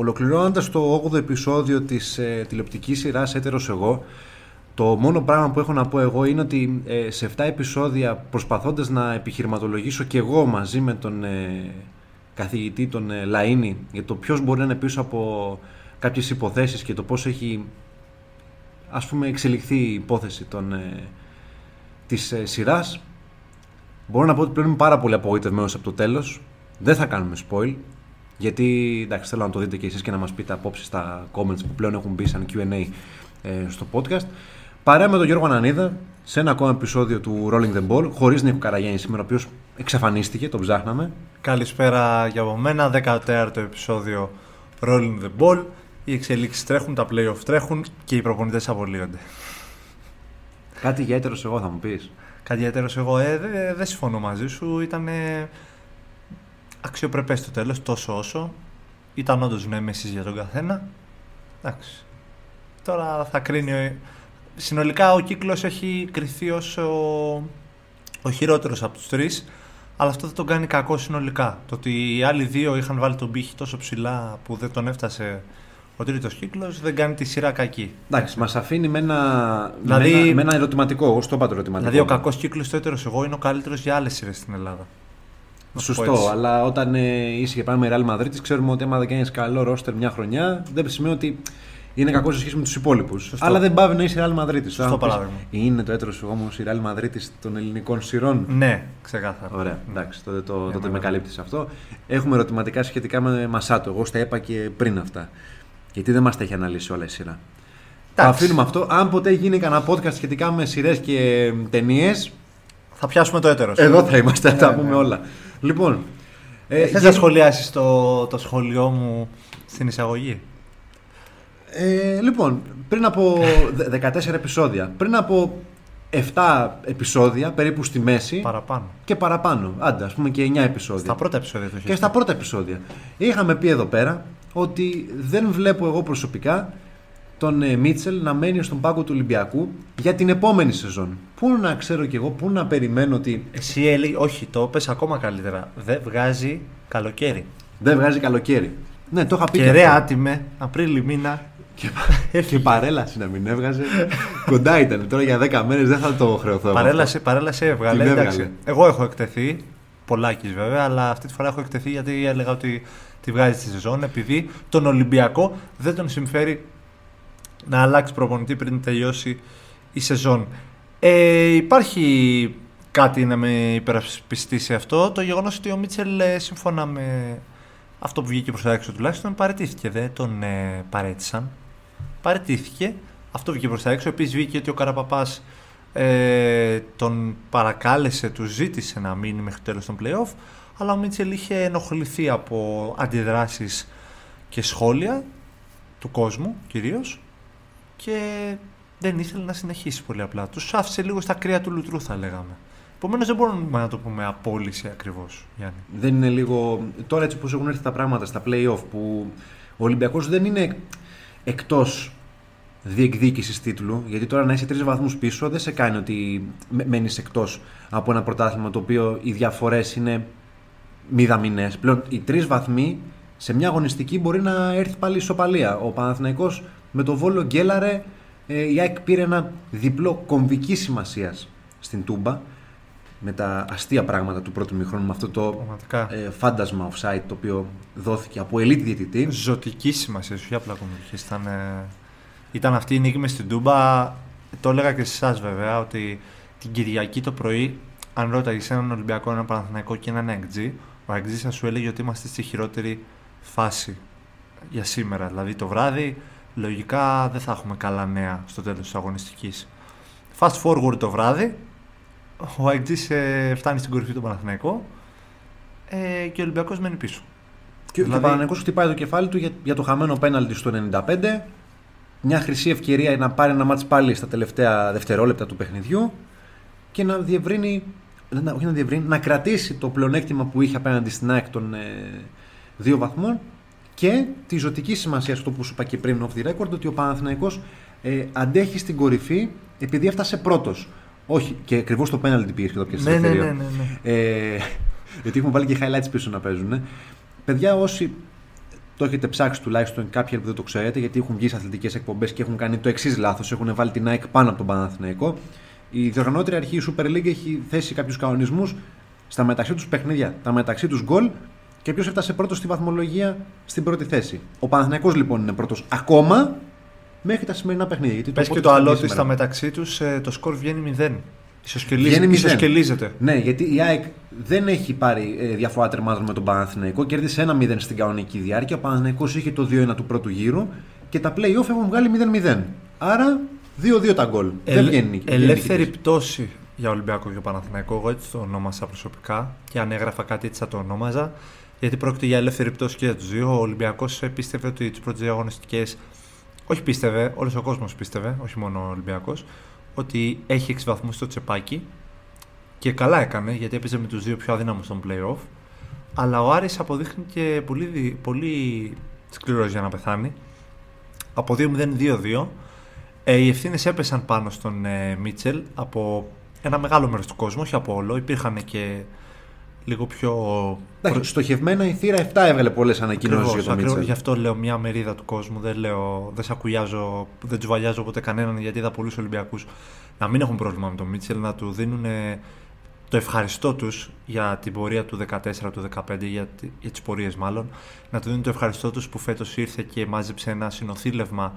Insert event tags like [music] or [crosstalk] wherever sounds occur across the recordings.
Ολοκληρώνοντας το 8ο επεισόδιο της ε, τηλεοπτικής σειράς Έτερος Εγώ, το μόνο πράγμα που έχω να πω εγώ είναι ότι ε, σε 7 επεισόδια προσπαθώντας να επιχειρηματολογήσω και εγώ μαζί με τον ε, καθηγητή τον ε, Λαΐνη για το ποιος μπορεί να είναι πίσω από κάποιες υποθέσεις και το πώς έχει ας πούμε εξελιχθεί η υπόθεση των, ε, της ε, σειράς μπορώ να πω ότι πλέον είμαι πάρα πολύ απογοητευμένος από το τέλος. Δεν θα κάνουμε spoil γιατί εντάξει, θέλω να το δείτε και εσείς και να μας πείτε απόψεις στα comments που πλέον έχουν μπει σαν Q&A ε, στο podcast. Παρέα με τον Γιώργο Ανανίδα σε ένα ακόμα επεισόδιο του Rolling the Ball, χωρίς Νίκο Καραγιάννη σήμερα, ο οποίος εξαφανίστηκε, τον ψάχναμε. Καλησπέρα για από μένα, 14ο επεισόδιο Rolling the Ball. Οι εξελίξεις τρέχουν, τα playoff τρέχουν και οι προπονητές απολύονται. Κάτι για έτερος εγώ θα μου πεις. Κάτι ιδιαίτερος εγώ ε, δεν δεν συμφωνώ μαζί σου. Ήταν αξιοπρεπές το τέλος, τόσο όσο. Ήταν όντως νέμεσης για τον καθένα. Εντάξει. Τώρα θα κρίνει... ο- Συνολικά ο κύκλος έχει κριθεί ως ο, ο χειρότερος από τους τρεις. Αλλά αυτό δεν τον κάνει κακό συνολικά. Το ότι οι άλλοι δύο είχαν βάλει τον πύχη τόσο ψηλά που δεν τον έφτασε ο τρίτος κύκλος δεν κάνει τη σειρά κακή. Εντάξει, μας αφήνει με ένα, Δηλαδή- με ένα, με ένα ερωτηματικό, εγώ στο είπα το ερωτηματικό. Δηλαδή ο κακός κύκλος του έτερος εγώ είναι ο καλύτερος για άλλες σειρές στην Ελλάδα. Να σου πω Σωστό, έτσι. αλλά όταν ε, είσαι και πάμε με Real Madrid, ξέρουμε ότι άμα δεν κάνεις καλό ρόστερ μια χρονιά, δεν σημαίνει ότι είναι κακό σε σχέση με τους υπόλοιπους. Σωστό. Αλλά δεν πάβει να είσαι Real Madrid. Σωστό παράδειγμα. Είναι το έτρος όμως η Real Madrid των ελληνικών σειρών. Ναι, ξεκάθαρα. Ωραία, εντάξει, τότε, το, τότε μένα. με καλύπτεις αυτό. Έχουμε ερωτηματικά σχετικά με Μασάτο. Εγώ στα είπα και πριν αυτά. Γιατί δεν μας τα έχει αναλύσει όλα η σειρά. Τα Εντάξει. αφήνουμε αυτό. Αν ποτέ γίνει κανένα podcast σχετικά με σειρές και ταινίες, Θα πιάσουμε το έτερος. εδώ θα είμαστε, θα τα Ναι, πούμε ναι. όλα. Λοιπόν. Ε, θες να γίνει- σχολιάσεις το, το σχολείο μου στην εισαγωγή; Ε, λοιπόν, πριν από δε- 14 επεισόδια, πριν από 7 επεισόδια, περίπου στη μέση Παραπάνω. και παραπάνω, άντε, ας πούμε και 9 επεισόδια. Στα πρώτα επεισόδια του και στα πρώτα επεισόδια. Είχαμε πει εδώ πέρα ότι δεν βλέπω εγώ προσωπικά τον ε, Μίτσελ να μένει στον πάγκο του Ολυμπιακού για την επόμενη σεζόν. Πού να ξέρω κι εγώ, πού να περιμένω ότι Εσύ έλεγε, όχι, το πες ακόμα καλύτερα. Δεν βγάζει καλοκαίρι. δεν βγάζει καλοκαίρι. Ναι, το είχα πει Και και ρε αυτό. άτιμε, Απρίλη μήνα. Και, και παρέλαση να μην έβγαζε. Κοντά ήταν. Τώρα για 10 μέρες δεν θα το χρεωθώ. εγώ Παρέλασε, παρέλασε, έβγαλε. Την εντάξει. έβγαλε. Εγώ έχω εκτεθεί. Πολλάκις βέβαια, αλλά αυτή τη φορά έχω εκτεθεί γιατί έλεγα ότι τη βγάζει στη σεζόν επειδή τον Ολυμπιακό δεν τον συμφέρει να αλλάξει προπονητή πριν τελειώσει η σεζόν. Ε, υπάρχει κάτι να με υπερασπιστεί σε αυτό; Το γεγονός ότι ο Μίτσελ ε, σύμφωνα με αυτό που βγήκε προς τα έξω τουλάχιστον παρετήθηκε. Δεν τον ε, παρέτησαν. Παρετήθηκε. Αυτό βγήκε προς τα έξω. Επίσης βγήκε ότι ο Καραπαπάς ε, τον παρακάλεσε, του ζήτησε να μείνει μέχρι το τέλος των play-off αλλά ο Μίτσελ είχε ενοχληθεί από αντιδράσεις και σχόλια του κόσμου κυρίως και δεν ήθελε να συνεχίσει πολύ απλά. Τους άφησε λίγο στα κρύα του λουτρού θα λέγαμε. Επομένως δεν μπορούμε να το πούμε απόλυση ακριβώς, Γιάννη. Δεν είναι λίγο. Τώρα έτσι όπως έχουν έρθει τα πράγματα στα playoff που ο Ολυμπιακός δεν είναι εκτός διεκδίκησης τίτλου. Γιατί τώρα να είσαι τρεις βαθμούς πίσω δεν σε κάνει ότι μένεις εκτός από ένα πρωτάθλημα το οποίο οι διαφορές είναι μηδαμινές. Πλέον οι τρεις βαθμοί σε μια αγωνιστική μπορεί να έρθει πάλι ισοπαλία. Ο Παναθηναϊκός με το βόλο γκέλαρε. ε, Η ΑΕΚ πήρε ένα διπλό κομβική σημασίας στην Τούμπα με τα αστεία πράγματα του πρώτου μηχρόνου, με αυτό το Πραγματικά. ε, φάντασμα offside το οποίο δόθηκε από elite διαιτητή. Ζωτική σημασία, όχι απλά κομματική. Ήταν, ε, ήταν αυτή η νίκη μες στην Τούμπα το έλεγα και σε εσάς βέβαια, ότι την Κυριακή το πρωί, αν ρώταγες έναν Ολυμπιακό, έναν Παναθηναϊκό και έναν Αγκτζή, ο Αγκτζή θα σου έλεγε ότι είμαστε στη χειρότερη φάση για σήμερα. Δηλαδή το βράδυ, λογικά δεν θα έχουμε καλά νέα στο τέλος της αγωνιστικής. Fast forward το βράδυ, ο Αγκτζή ε, φτάνει στην κορυφή του Παναθηναϊκό ε, και ο Ολυμπιακός μένει πίσω. Και Δηλαδή- ο Παναγενικό χτυπάει το κεφάλι του για, για το χαμένο πέναλτι στο 95. Μια χρυσή ευκαιρία να πάρει ένα μάτς πάλι στα τελευταία δευτερόλεπτα του παιχνιδιού και να διευρύνει, να, όχι να διευρύνει, να κρατήσει το πλεονέκτημα που είχε απέναντι στην ΑΕΚ των ε, δύο βαθμών και τη ζωτική σημασία στο που σου είπα και πριν off the record ότι ο Παναθηναϊκός ε, αντέχει στην κορυφή επειδή έφτασε πρώτος. Όχι, και ακριβώς το πέναλτι πήγε και το πιέσε Ναι, στην ναι, ελευθερία. ναι, ναι, ναι. Ε, γιατί έχουμε βάλει και highlights πίσω να παίζουν. ε. Παιδιά, όσοι το έχετε ψάξει τουλάχιστον κάποιοι που δεν το ξέρετε, γιατί έχουν βγει σε αθλητικές εκπομπές και έχουν κάνει το εξής λάθος. Έχουν βάλει την ΑΕΚ πάνω από τον Παναθηναϊκό. Η διοργανώτρια αρχή η Super League έχει θέσει κάποιους κανονισμούς στα μεταξύ τους παιχνίδια, τα μεταξύ τους γκολ και ποιος έφτασε πρώτος στη βαθμολογία στην πρώτη θέση. Ο Παναθηναϊκός λοιπόν είναι πρώτος ακόμα μέχρι τα σημερινά παιχνίδια. Γιατί Πες και πότε το θα άλλο βγει ότι στα σήμερα. μεταξύ τους το σκορ βγαίνει 0. Ισοσκελίζεται. Βγαίνει μηδέν. Ισοσκελίζεται. Ναι, γιατί η ΑΕΚ δεν έχει πάρει ε, διαφορά τερμάτων με τον Παναθηναϊκό. Κέρδισε ένα 0 στην κανονική διάρκεια. Ο Παναθηναϊκός είχε το 2-1 του πρώτου γύρου και τα play-off έχουν βγάλει 0-0. Άρα 2-2 τα γκολ. δεν Ελε- βγαίνει. δεν ελεύθερη νικητής. πτώση για Ολυμπιακό και Παναθηναϊκό. Εγώ έτσι το ονόμασα προσωπικά και αν έγραφα κάτι έτσι θα το ονόμαζα. Γιατί πρόκειται για ελεύθερη πτώση και για τους δύο. Ο Ολυμπιακός πίστευε ότι τι πρώτε δύο αγωνιστικές. Όχι πίστευε, όλος ο κόσμος πίστευε, όχι μόνο ο Ολυμπιακός, ότι έχει 6 βαθμούς στο τσεπάκι. Και καλά έκανε γιατί έπαιζε με τους δύο πιο αδύναμους στον playoff. Αλλά ο Άρης αποδείχθηκε πολύ, δι- πολύ σκληρός για να πεθάνει. Από 2-0-2-2. Ε, οι ευθύνες έπεσαν πάνω στον ε, Μίτσελ από ένα μεγάλο μέρος του κόσμου, όχι από όλο. Υπήρχαν και λίγο πιο. Εντάξει, στοχευμένα η θύρα 7 έβγαλε πολλές ανακοινώσεις Ακριβώς, για τον ακριβώς. Μίτσελ. Γι' αυτό λέω μια μερίδα του κόσμου. Δεν, λέω, δεν σακουλιάζω, δεν τσουβαλιάζω ποτέ κανέναν γιατί είδα πολλούς Ολυμπιακούς να μην έχουν πρόβλημα με τον Μίτσελ, να του δίνουν ε, το ευχαριστώ τους για την πορεία του 14, του 15, για, τη- για τις πορείες μάλλον. Να του δίνουν το ευχαριστώ τους που φέτος ήρθε και μάζεψε ένα συνοθήλευμα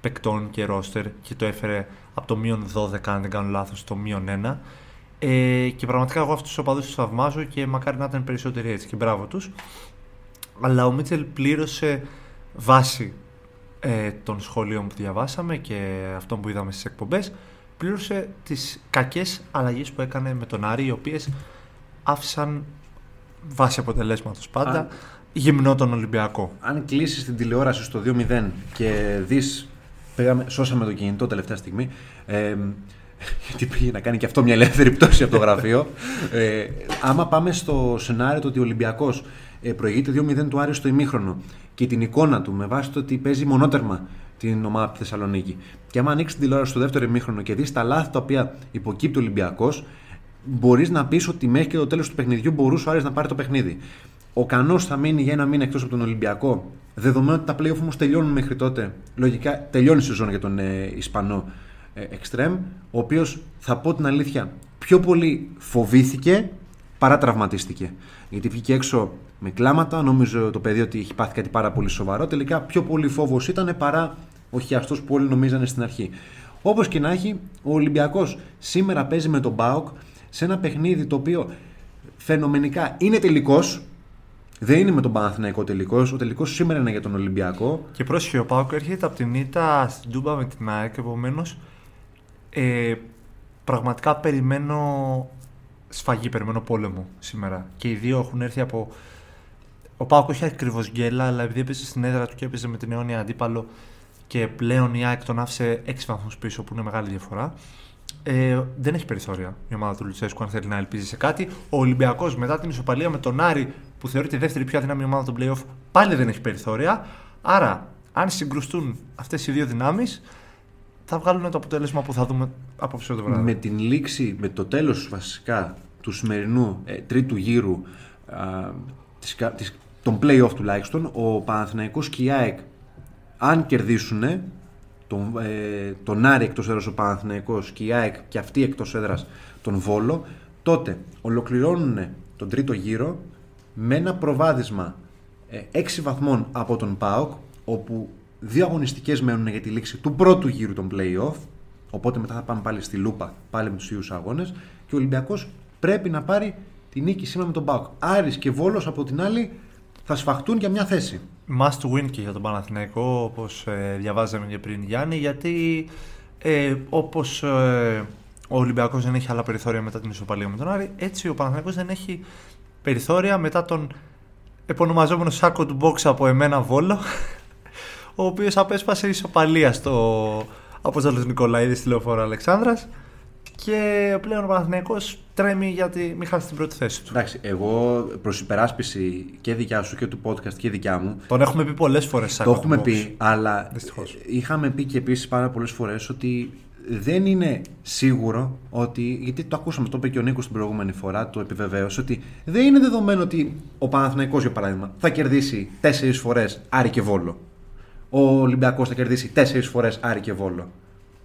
παικτών και ρόστερ και το έφερε από το μείον 12, αν δεν κάνω λάθος, στο μείον 1. Ε, και πραγματικά εγώ αυτούς τους οπαδούς τους θαυμάζω και μακάρι να ήταν περισσότεροι έτσι και μπράβο τους. Αλλά ο Μίτσελ πλήρωσε βάση ε, των σχολείων που διαβάσαμε και αυτών που είδαμε στις εκπομπές πλήρωσε τις κακές αλλαγές που έκανε με τον Άρη οι οποίες άφησαν βάση αποτελέσματος πάντα Αν- γυμνό τον Ολυμπιακό. Αν κλείσεις την τηλεόραση στο 2-0 και δεις. Σώσαμε το κινητό τελευταία στιγμή. Ε, γιατί πήγε να κάνει και αυτό μια ελεύθερη πτώση από το γραφείο. Ε, άμα πάμε στο σενάριο το ότι ο Ολυμπιακός ε, προηγείται 2-0 του Άρη στο ημίχρονο και την εικόνα του με βάση το ότι παίζει μονότερμα την ομάδα από τη Θεσσαλονίκη. Και άμα ανοίξει την τηλεόραση στο δεύτερο ημίχρονο και δεις τα λάθη τα οποία υποκύπτει ο Ολυμπιακός, μπορείς να πεις ότι μέχρι και το τέλος του παιχνιδιού μπορούσε ο Άρης να πάρει το παιχνίδι. Ο Κανός θα μείνει για ένα μήνα εκτός από τον Ολυμπιακό. Δεδομένου ότι τα playoff όμως τελειώνουν μέχρι τότε. Λογικά τελειώνει η σεζόν για τον ε, Ισπανό ε, Extreme, ο οποίος θα πω την αλήθεια πιο πολύ φοβήθηκε παρά τραυματίστηκε. Γιατί βγήκε έξω με κλάματα, νόμιζε το παιδί ότι έχει πάθει κάτι πάρα πολύ σοβαρό. Τελικά πιο πολύ φόβος ήταν παρά ο χιαστό που όλοι νομίζανε στην αρχή. Όπως και να έχει, ο Ολυμπιακός σήμερα παίζει με τον Μπάουκ σε ένα παιχνίδι το οποίο φαινομενικά είναι τελικός. Δεν είναι με τον Παναθηναϊκό τελικός. Ο τελικός σήμερα είναι για τον Ολυμπιακό. Και πρόσχε ο Πάουκ έρχεται από την ήττα στην Τούμπα με την ΑΕΚ επομένως ε, πραγματικά περιμένω σφαγή, περιμένω πόλεμο σήμερα. Και οι δύο έχουν έρθει από. Ο Πάουκ όχι ακριβώς γκέλα, αλλά επειδή έπαιζε στην έδρα του και έπαιζε με την αιώνια αντίπαλο και πλέον η ΑΕΚ τον άφησε 6 βαθμούς πίσω, που είναι μεγάλη διαφορά. Ε, δεν έχει περιθώρια η ομάδα του Λουτσέσκου αν θέλει να ελπίζει σε κάτι. Ο Ολυμπιακός μετά την ισοπαλία με τον Άρη, που θεωρείται η δεύτερη πιο αδύναμη ομάδα των playoff, πάλι δεν έχει περιθώρια. Άρα, αν συγκρουστούν αυτές οι δύο δυνάμεις, θα βγάλουν το αποτέλεσμα που θα δούμε απόψε το βράδυ. Με την λήξη, με το τέλος βασικά του σημερινού ε, τρίτου γύρου α, της, κα- της, των play-off τουλάχιστον, ο Παναθηναϊκός και η ΑΕΚ αν κερδίσουν τον, ε, τον Άρη εκτός έδρας ο Παναθηναϊκός και η ΑΕΚ και αυτή εκτός έδρας τον Βόλο, τότε ολοκληρώνουν τον τρίτο γύρο με ένα προβάδισμα ε, 6 βαθμών από τον ΠΑΟΚ, όπου δύο αγωνιστικές μένουν για τη λήξη του πρώτου γύρου των play-off Οπότε μετά θα πάμε πάλι στη Λούπα, πάλι με τους ίδιους αγώνες. Και ο Ολυμπιακός πρέπει να πάρει τη νίκη σήμερα με τον Πάοκ. Άρης και Βόλος από την άλλη θα σφαχτούν για μια θέση. Must win και για τον Παναθηναϊκό, όπως ε, διαβάζαμε και πριν Γιάννη, γιατί ε, όπως ε, ο Ολυμπιακός δεν έχει άλλα περιθώρια μετά την ισοπαλία με τον Άρη, έτσι ο Παναθηναϊκός δεν έχει περιθώρια μετά τον επωνομαζόμενο σάκο του box από εμένα Βόλο, ο οποίος απέσπασε ισοπαλία στο Απόστολος Νικολαίδης στη Λεωφόρο Αλεξάνδρας και πλέον ο Παναθηναϊκός τρέμει γιατί μην χάσει την πρώτη θέση του. Εντάξει, εγώ προς υπεράσπιση και δικιά σου και του podcast και δικιά μου. Τον έχουμε πει πολλές φορές Το σάκο του έχουμε box. πει, αλλά Δυστυχώς. ε, είχαμε πει και επίσης πάρα πολλές φορές ότι δεν είναι σίγουρο ότι. Γιατί το ακούσαμε, το είπε και ο Νίκος την προηγούμενη φορά, το επιβεβαίωσε, ότι δεν είναι δεδομένο ότι ο Παναθηναϊκός για παράδειγμα θα κερδίσει τέσσερις φορές Άρη και Βόλο. Ο Ολυμπιακός θα κερδίσει τέσσερις φορές Άρη και Βόλο.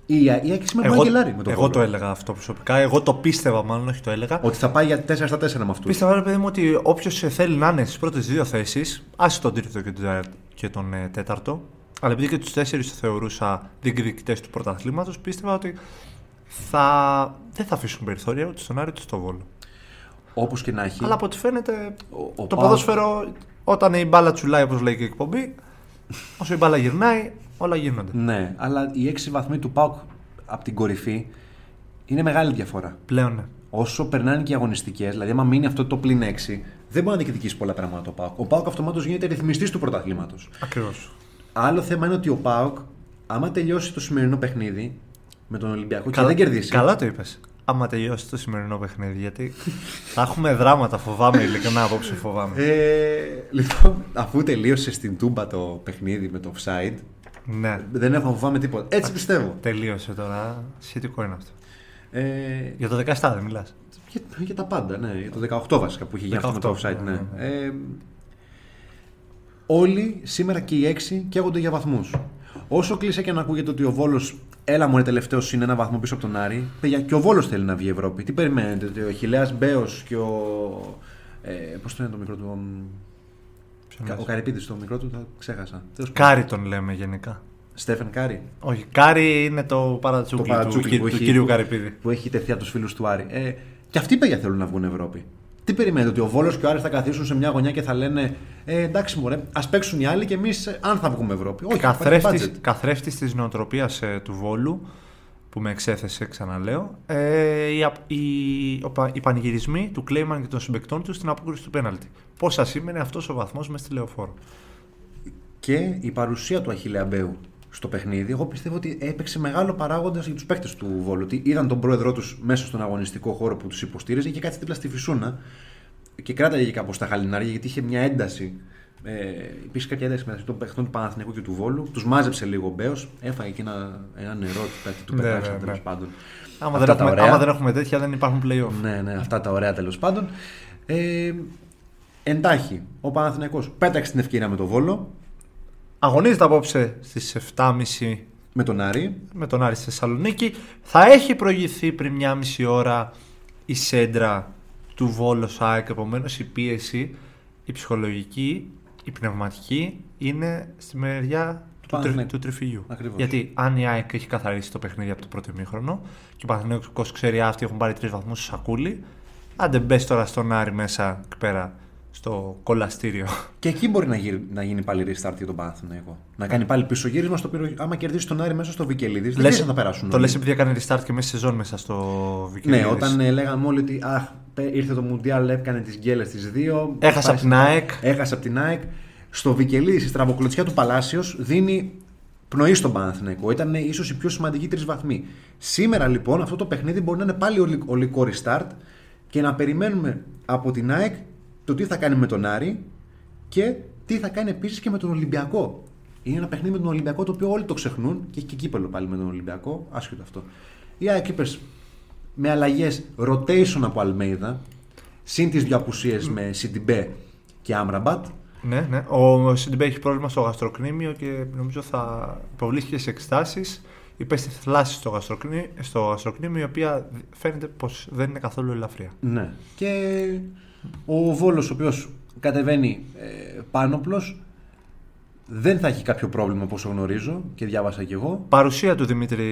Η, η ΑΕΚ σήμερα μπορεί να γελάρει με τον εγώ Βόλο. το έλεγα αυτό προσωπικά. Εγώ το πίστευα, μάλλον όχι το έλεγα. Ότι θα πάει για 4 στα 4 με αυτούς. Πίστευα, ρε παιδί μου, ότι όποιος θέλει να είναι στις πρώτες δύο θέσεις, άσε τον τρίτο και τον, τέταρτο- και τον ε, τέταρτο, αλλά επειδή και τους τέσσερις το θεωρούσα διεκδικητές του πρωταθλήματος, πίστευα ότι θα... δεν θα αφήσουν περιθώρια ούτε στον Άρη ούτε στο Βόλο. Όπως και να έχει. Αλλά από ό,τι φαίνεται, ο- ο το Πάοκ- ποδόσφαιρο, όταν η μπάλα τσουλάει, όπως λέει και η εκπομπή, όσο η μπάλα γυρνάει, όλα γίνονται. Ναι, αλλά οι 6 βαθμοί του ΠΑΟΚ από την κορυφή είναι μεγάλη διαφορά. Πλέον ναι. Όσο περνάνε και οι αγωνιστικές, δηλαδή, άμα μείνει αυτό το πλην 6, δεν μπορεί να διεκδικήσει πολλά πράγματα ο ΠΑΟΚ. Ο ΠΑΟΚ αυτομάτως γίνεται ρυθμιστής του πρωταθλήματος. Ακριβώς. Άλλο θέμα είναι ότι ο ΠΑΟΚ, άμα τελειώσει το σημερινό παιχνίδι με τον Ολυμπιακό και δεν κερδίσει. Καλά το είπες. Άμα τελειώσει το σημερινό παιχνίδι, γιατί θα έχουμε δράματα. Φοβάμαι, ειλικρινά απόψε φοβάμαι. Ε, λοιπόν, αφού τελείωσε στην Τούμπα το παιχνίδι με το offside, ναι. δεν έχω να φοβάμαι τίποτα. Έτσι πιστεύω. Τελείωσε τώρα. Σχετικό είναι αυτό. Ε, Για το 17 δεν μιλάς. Για, για τα πάντα, ναι. Για το 18 βασικά που είχε γίνει αυτό με το 18, offside, ναι. ναι, ναι. Ε, όλοι σήμερα και οι έξι καίγονται για βαθμούς. Όσο κλείσε και να ακούγεται ότι ο Βόλος, έλα μου τελευταίος είναι ένα βαθμό πίσω από τον Άρη, παιδιά, και ο Βόλος θέλει να βγει Ευρώπη. Τι περιμένετε, ότι ο Χιλέα Μπέος και ο. Ε, Πώς το είναι το μικρό του. ο- λες; Ο Καρυπίδης, το μικρό του, θα ξέχασα. Τέλος πάντων. Κάρι τον λέμε γενικά. Στέφεν Κάρι. Όχι, Κάρι είναι το παρατσούκλι, Το παρατσούκλι του, που του έχει- κυρίου Καρυπίδη. που έχει τεθεί από τους φίλους του Άρη. Ε, και αυτοί παιδιά θέλουν να βγουν Ευρώπη. Τι περιμένετε, ότι ο Βόλος και ο Άρης θα καθίσουν σε μια γωνιά και θα λένε ε, εντάξει, μωρέ, ας παίξουν οι άλλοι και εμείς αν θα βγούμε Ευρώπη. Όχι, υπάρχει Καθρέφτης, budget. καθρέφτης της νοοτροπίας ε, του Βόλου που με εξέθεσε, ξαναλέω, ε, οι, απ- οι, ο πα- οι πανηγυρισμοί του Κλέιμαν και των συμπεκτών του στην απόκριση του πέναλτη. Πόσα σήμαινε αυτός ο βαθμός μες στη λεωφόρο. Και η παρουσία του Αχιλέα Μπέου στο παιχνίδι, εγώ πιστεύω ότι έπαιξε μεγάλο παράγοντας για τους παίκτες του Βόλου. Ότι είδαν τον πρόεδρό τους μέσα στον αγωνιστικό χώρο που τους υποστήριζε και κάτσε δίπλα στη φυσούνα και κράταγε κάπως τα χαλινάρια γιατί είχε μια ένταση. Ε, υπήρξε κάποια ένταση μεταξύ των παιχτών του Παναθηναϊκού και του Βόλου. Τους μάζεψε λίγο ο Μπέος, έφαγε και ένα, ένα νερό του, κάτι του Ναι, πετάξαν ναι, τέλος ναι. πάντων. Άμα Αυτά δεν, τα έχουμε, ωραία. άμα δεν έχουμε τέτοια δεν υπάρχουν play-off. Ναι, ναι, αυτά τα ωραία τέλος πάντων. Ε, εντάχει, ο Παναθηναϊκός πέταξε την ευκαιρία με τον Βόλο, Αγωνίζεται απόψε στις 7.30 με τον Άρη. με τον Άρη στη Θεσσαλονίκη. Θα έχει προηγηθεί πριν μια μισή ώρα η σέντρα του Βόλο ΑΕΚ. Επομένως η πίεση, η ψυχολογική, η πνευματική είναι στη μεριά του, τρι, Παναθηναϊκού. του τριφυλιού. Ακριβώς. Γιατί αν η ΑΕΚ έχει καθαρίσει το παιχνίδι από το πρώτο ημίχρονο και ο Παναθηναϊκός ξέρει «Α, αυτοί έχουν πάρει τρεις βαθμούς στο σακούλι, αν δεν μπες τώρα στον Άρη μέσα εκεί πέρα στο κολαστήριο. Και εκεί μπορεί να, γύρει, να γίνει πάλι restart για τον Παναθηναϊκό. Να κάνει πάλι πίσω γύρισμα στο πυρο... Άμα κερδίσει τον Άρη μέσα στο Βικελίδη, δεν ξέρει αν θα περάσουν. το όλοι. λες επειδή έκανε restart και μέσα στη σεζόν μέσα στο Ναι, Βικελίδης. όταν ε, λέγαμε όλοι ότι αχ, πέ- ήρθε το Μουντιάλ, έκανε τις γκέλες τις δύο. Έχασε πάει από την στην- ΑΕΚ. Έχασε από την ΑΕΚ. Στο Βικελίδη, στη στραβοκλωτσιά του Παλάσιος, δίνει πνοή στον Παναθηναϊκό. Ήταν ίσως η πιο σημαντική τρεις βαθμοί. Σήμερα λοιπόν αυτό το παιχνίδι μπορεί να είναι πάλι ολι- ολικό restart και να περιμένουμε από την ΑΕΚ το τι θα κάνει με τον Άρη και τι θα κάνει επίσης και με τον Ολυμπιακό. Είναι ένα παιχνίδι με τον Ολυμπιακό το οποίο όλοι το ξεχνούν και έχει και κύπελο πάλι με τον Ολυμπιακό, άσχετο αυτό. Οι ΑΕΚ είπες, με αλλαγές rotation από Αλμέιδα, συν τις δύο απουσίες με Σιντιμπέ και Άμραμπατ. Ναι, ναι. Ο Σιντιμπέ έχει πρόβλημα στο γαστροκνήμιο και νομίζω θα υποβλήθηκε σε εξετάσει. Υπέστη θλάση στο, γαστροκνή, στο γαστροκνήμιο, η οποία φαίνεται πως δεν είναι καθόλου ελαφριά. Ναι. Και ο Βόλος ο οποίος κατεβαίνει ε, πάνωπλος δεν θα έχει κάποιο πρόβλημα όπως γνωρίζω και διάβασα κι εγώ. Παρουσία του Δημήτρη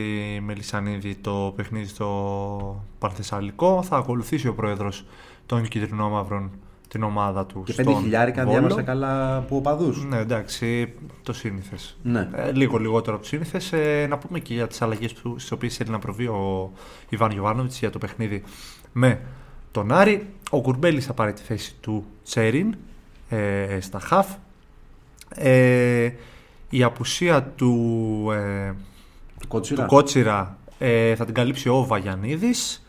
Μελισανίδη το παιχνίδι στο Παρθεσσαλικό. Θα ακολουθήσει ο πρόεδρος των Κυτρινόμαυρων την ομάδα του Και στον πέντε χιλιάρικα Βόλο. διάβασα καλά από οπαδούς. Ναι, εντάξει, το σύνηθες. Ναι. Ε, λίγο λιγότερο από το σύνηθες. Ε, να πούμε και για τις αλλαγές στις οποίες θέλει να προβεί ο Ιβάν Γιοβάνοβιτ για το παιχνίδι με τον Άρη. Ο Κουρμπέλης θα πάρει τη θέση του Τσέριν ε, στα χαφ. Ε, η απουσία του, ε, Κότσιρα. του Κότσιρα ε, θα την καλύψει ο Βαγιανίδης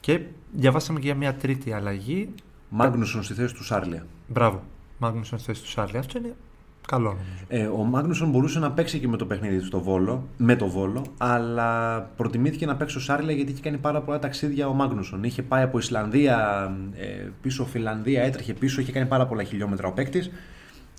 και διαβάσαμε και για μια τρίτη αλλαγή. Μάγνουσον στη θέση του Σάρλια. Μπράβο, Μάγνουσον στη θέση του Σάρλι. Αυτό είναι καλό νομίζω. Ε, ο Μάγνουσον μπορούσε να παίξει και με το παιχνίδι του στο Βόλο, με το Βόλο, αλλά προτιμήθηκε να παίξει ο Σάρλια γιατί είχε κάνει πάρα πολλά ταξίδια ο Μάγνουσον. Είχε πάει από Ισλανδία ε, πίσω Φιλανδία, έτρεχε πίσω, είχε κάνει πάρα πολλά χιλιόμετρα ο παίκτης.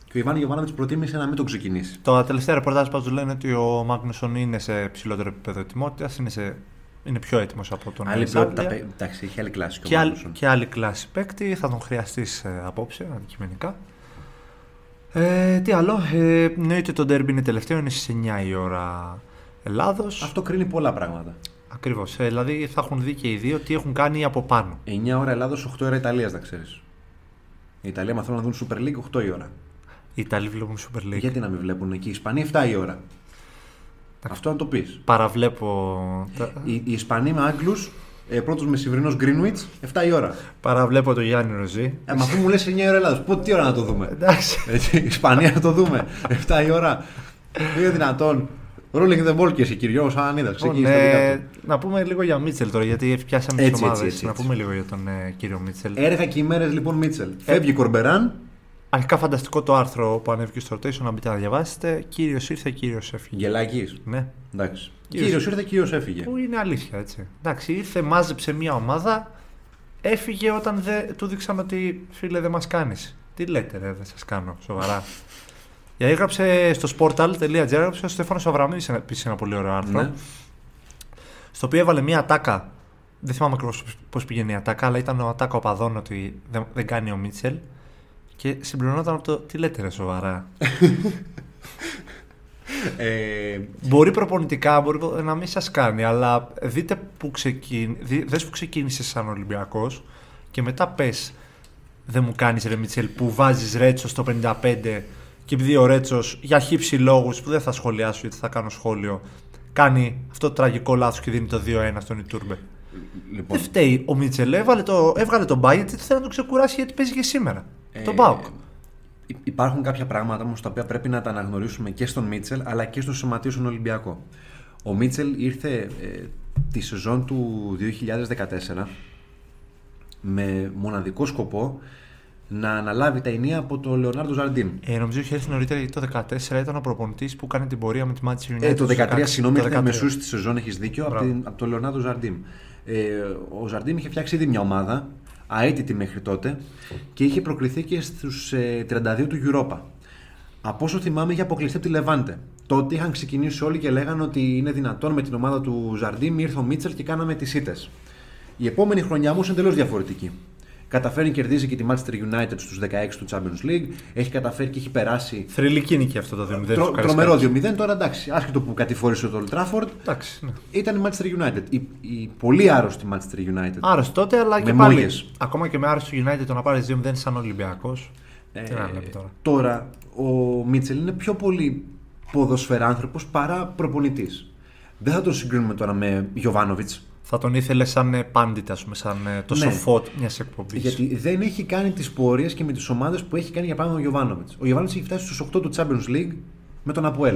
Και ο Ιβάν Γιοβάνοβιτ προτίμησε να μην τον ξεκινήσει. Το τελευταίο ρεπορτάζ πάντως λένε ότι ο Μάγνουσον είναι σε ψηλότερο επίπεδο ετοιμότητας, είναι, σε... είναι πιο έτοιμος από τον Άλλη Σάρλια. ποιότητα. παί- Εντάξει, είχε άλλη κλάση και ο Και, άλλη, Μάγνουσον. και άλλη κλάση παίκτη, θα τον χρειαστείς απόψε αντικειμενικά. Ε, τι άλλο, ε, εννοείται το ντέρμπι είναι τελευταίο, είναι στις 9 η ώρα Ελλάδος. Αυτό κρίνει πολλά πράγματα. Ακριβώς, ε, δηλαδή θα έχουν δει και οι δύο τι έχουν κάνει από πάνω. 9 ώρα Ελλάδος, 8 ώρα Ιταλίας, να ξέρεις. Η Ιταλία μαθαίνουν να δουν Super League 8 η ώρα. Οι Ιταλοί βλέπουν Super League. Γιατί να μην βλέπουν εκεί. Οι Ισπανοί 7 η ώρα. Αυτό να το πεις. Παραβλέπω, τα- Οι, οι Ισπανοί με Άγγλους, ε, πρώτος μεσημβρινό Greenwich, 7 η ώρα. παραβλέπω το Γιάννη Ροζή. Ε, μα αφού μου λες 9 ώρα Ελλάδος, πότε τι ώρα να το δούμε; Εντάξει. Έτσι, Ισπανία να το δούμε. 7 η ώρα. Δεν είναι δυνατόν. Rolling the ball και εσύ, κυριό, σαν αν είδα. Λοιπόν, Ξεκίνησε τα δικά ε, του. να πούμε λίγο για Μίτσελ τώρα, γιατί πιάσαμε τις Έτσι, ομάδες. έτσι, έτσι, Να έτσι. πούμε λίγο για τον ε, κύριο Μίτσελ. Έργα και ημέρε λοιπόν Μίτσελ. Ε, Φεύγει Κορμπεράν. Αρχικά φανταστικό το άρθρο που ανέβηκε στο rotation, να μπείτε να διαβάσετε. Κύριος ήρθε, κύριος έφυγε. Γελάκι. Ναι. Εντάξει. Κύριος- Κύριος ήρθε, κύριος έφυγε. Που είναι αλήθεια, έτσι. Εντάξει, ήρθε, μάζεψε μια ομάδα, έφυγε όταν δε, του δείξαμε ότι φίλε δεν μας κάνεις. Τι λέτε, ρε, δεν σας κάνω, σοβαρά. Για έγραψε στο sportal.gr, έγραψε ο Στέφανος Αβραμίδης επίσης ένα πολύ ωραίο άρθρο. Ναι. Στο οποίο έβαλε μια ατάκα. Δεν θυμάμαι ακριβώς πώς πήγαινε η ατάκα, αλλά ήταν ο ατάκα οπαδών ότι δεν, δεν κάνει ο Μίτσελ. Και συμπληρωνόταν από το τι λέτε, ρε, σοβαρά; Ε, Μπορεί προπονητικά μπορεί να μην σας κάνει, αλλά δείτε που, ξεκίνη, δι- δες που ξεκίνησες σαν Ολυμπιακός και μετά πες. Δεν μου κάνεις ρε Μιτσέλ που βάζεις Ρέτσος στο 55 και επειδή ο Ρέτσος για χύψη λόγους που δεν θα σχολιάσω γιατί θα κάνω σχόλιο κάνει αυτό το τραγικό λάθος και δίνει το 2-1 στον Ιτούρμπε. λοιπόν, Δεν φταίει. Ο Μίτσελ έβαλε το, έβγαλε τον Μπάι γιατί θέλει να τον ξεκουράσει γιατί παίζει και σήμερα. Τον Μπάουκ. υ- Υπάρχουν κάποια πράγματα όμως τα οποία πρέπει να τα αναγνωρίσουμε και στον Μίτσελ αλλά και στο σωματείο στον Ολυμπιακό. Ο Μίτσελ ήρθε ε, τη σεζόν του 2014 με μοναδικό σκοπό να αναλάβει τα ενία από τον Λεωνάρντο Ζαρντίν. Ε, νομίζω είχε έρθει νωρίτερα γιατί το 2014 ήταν ο προπονητής που κάνει την πορεία με τη Manchester United. Ε, το στους 13, 16, συγγνώμη, το ήρθε 13. μεσούς της σεζόν, έχεις δίκιο, από, Μπράβο. την, από τον Λεωνάρντο Ζαρντίν. Ε, ο Ζαρντίν είχε φτιάξει ήδη μια ομάδα, αίτητη μέχρι τότε, και είχε προκριθεί και στους ε, 32 του Europa. Από όσο θυμάμαι, είχε αποκλειστεί από τη Λεβάντε. Τότε είχαν ξεκινήσει όλοι και λέγανε ότι είναι δυνατόν με την ομάδα του Ζαρντίν, ήρθε ο Μίτσελ και κάναμε τις ήττες. Η επόμενη χρονιά όμω είναι εντελώ διαφορετική. Καταφέρει και κερδίζει και τη Manchester United στους 16 του Champions League. Έχει καταφέρει και έχει περάσει. Θρηλυκή νίκη αυτό το 2-0. Τρο, στους τρομερό Καραϊσκάκες. 2-0. Τώρα εντάξει, άσχετο που κατηφόρησε το Old Trafford, Εντάξει. Ναι. ήταν η Manchester United. Η, η πολύ άρρωστη Manchester United. Άρρωστο τότε, αλλά και Με πάλι. μόγες. Ακόμα και με άρρωστο United το να πάρεις 2-0 σαν Ολυμπιακός. Ε, Τι να λέμε τώρα. τώρα, ο Μίτσελ είναι πιο πολύ ποδοσφαιράνθρωπος παρά προπονητής. Δεν θα τον συγκρίνουμε τώρα με Γιωβάνοβιτς. Θα τον ήθελε σαν πάντητα, ας πούμε, σαν ε, το Ναι. σοφό μιας εκπομπής. Γιατί δεν έχει κάνει τις πορείες και με τις ομάδες που έχει κάνει για παράδειγμα ο Γιωβάνοβιτς. Ο Γιωβάνοβιτς έχει φτάσει στους 8 του Champions League με τον Αποέλ.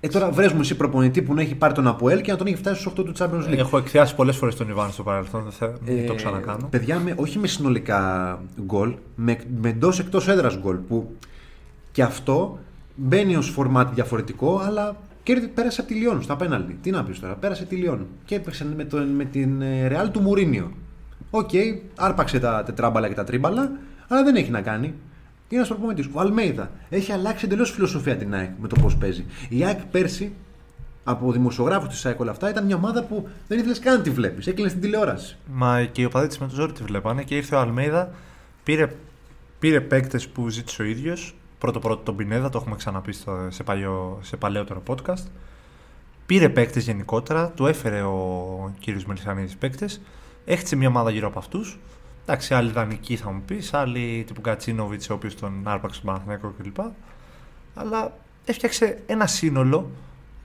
Ε, τώρα βρες μου εσύ προπονητή που να έχει πάρει τον Αποέλ και να τον έχει φτάσει στους 8 του Champions League. Έχω εκθειάσει πολλές φορές τον Ιβάν στο παρελθόν, δεν θα μην το Ε, ξανακάνω. Παιδιά, με, όχι με συνολικά γκολ, με, με εντός εκτός έδρας γκολ. Που και αυτό μπαίνει ως φορμάτι διαφορετικό, αλλά κέρδι, πέρασε από τη Λιόν στα πέναλτι. Τι να πεις τώρα, πέρασε τη Λιόν. Και έπαιξε με, τον, με την ε, Ρεάλ του Μουρίνιο. ΟΚ, άρπαξε τα τετράμπαλα και τα τρίμπαλα, αλλά δεν έχει να κάνει. Είναι ένα προπονητή. Ο Αλμέιδα έχει αλλάξει εντελώς φιλοσοφία την ΑΕΚ με το πώς παίζει. Η ΑΕΚ πέρσι από δημοσιογράφους της ΑΕΚ όλα αυτά ήταν μια ομάδα που δεν ήθελες καν να τη βλέπεις. Έκλεινες στην τηλεόραση. Μα και οι οπαδοί της με το ζόρι τη βλέπανε και ήρθε ο Αλμέιδα, πήρε, πήρε παίκτες που ζήτησε ο ίδιος, πρώτο πρώτο τον Πινέδα, το έχουμε ξαναπεί στο, σε, παλιό, σε παλαιότερο podcast. Πήρε παίκτες γενικότερα, του έφερε ο κύριος Μελισανίδης παίκτες. Έχτισε μια ομάδα γύρω από αυτούς. Εντάξει, άλλοι δανεικοί θα μου πεις, άλλοι τύπου Κατσίνοβιτς, ο οποίος τον άρπαξε στον Παναθηναϊκό κλπ. Αλλά έφτιαξε ένα σύνολο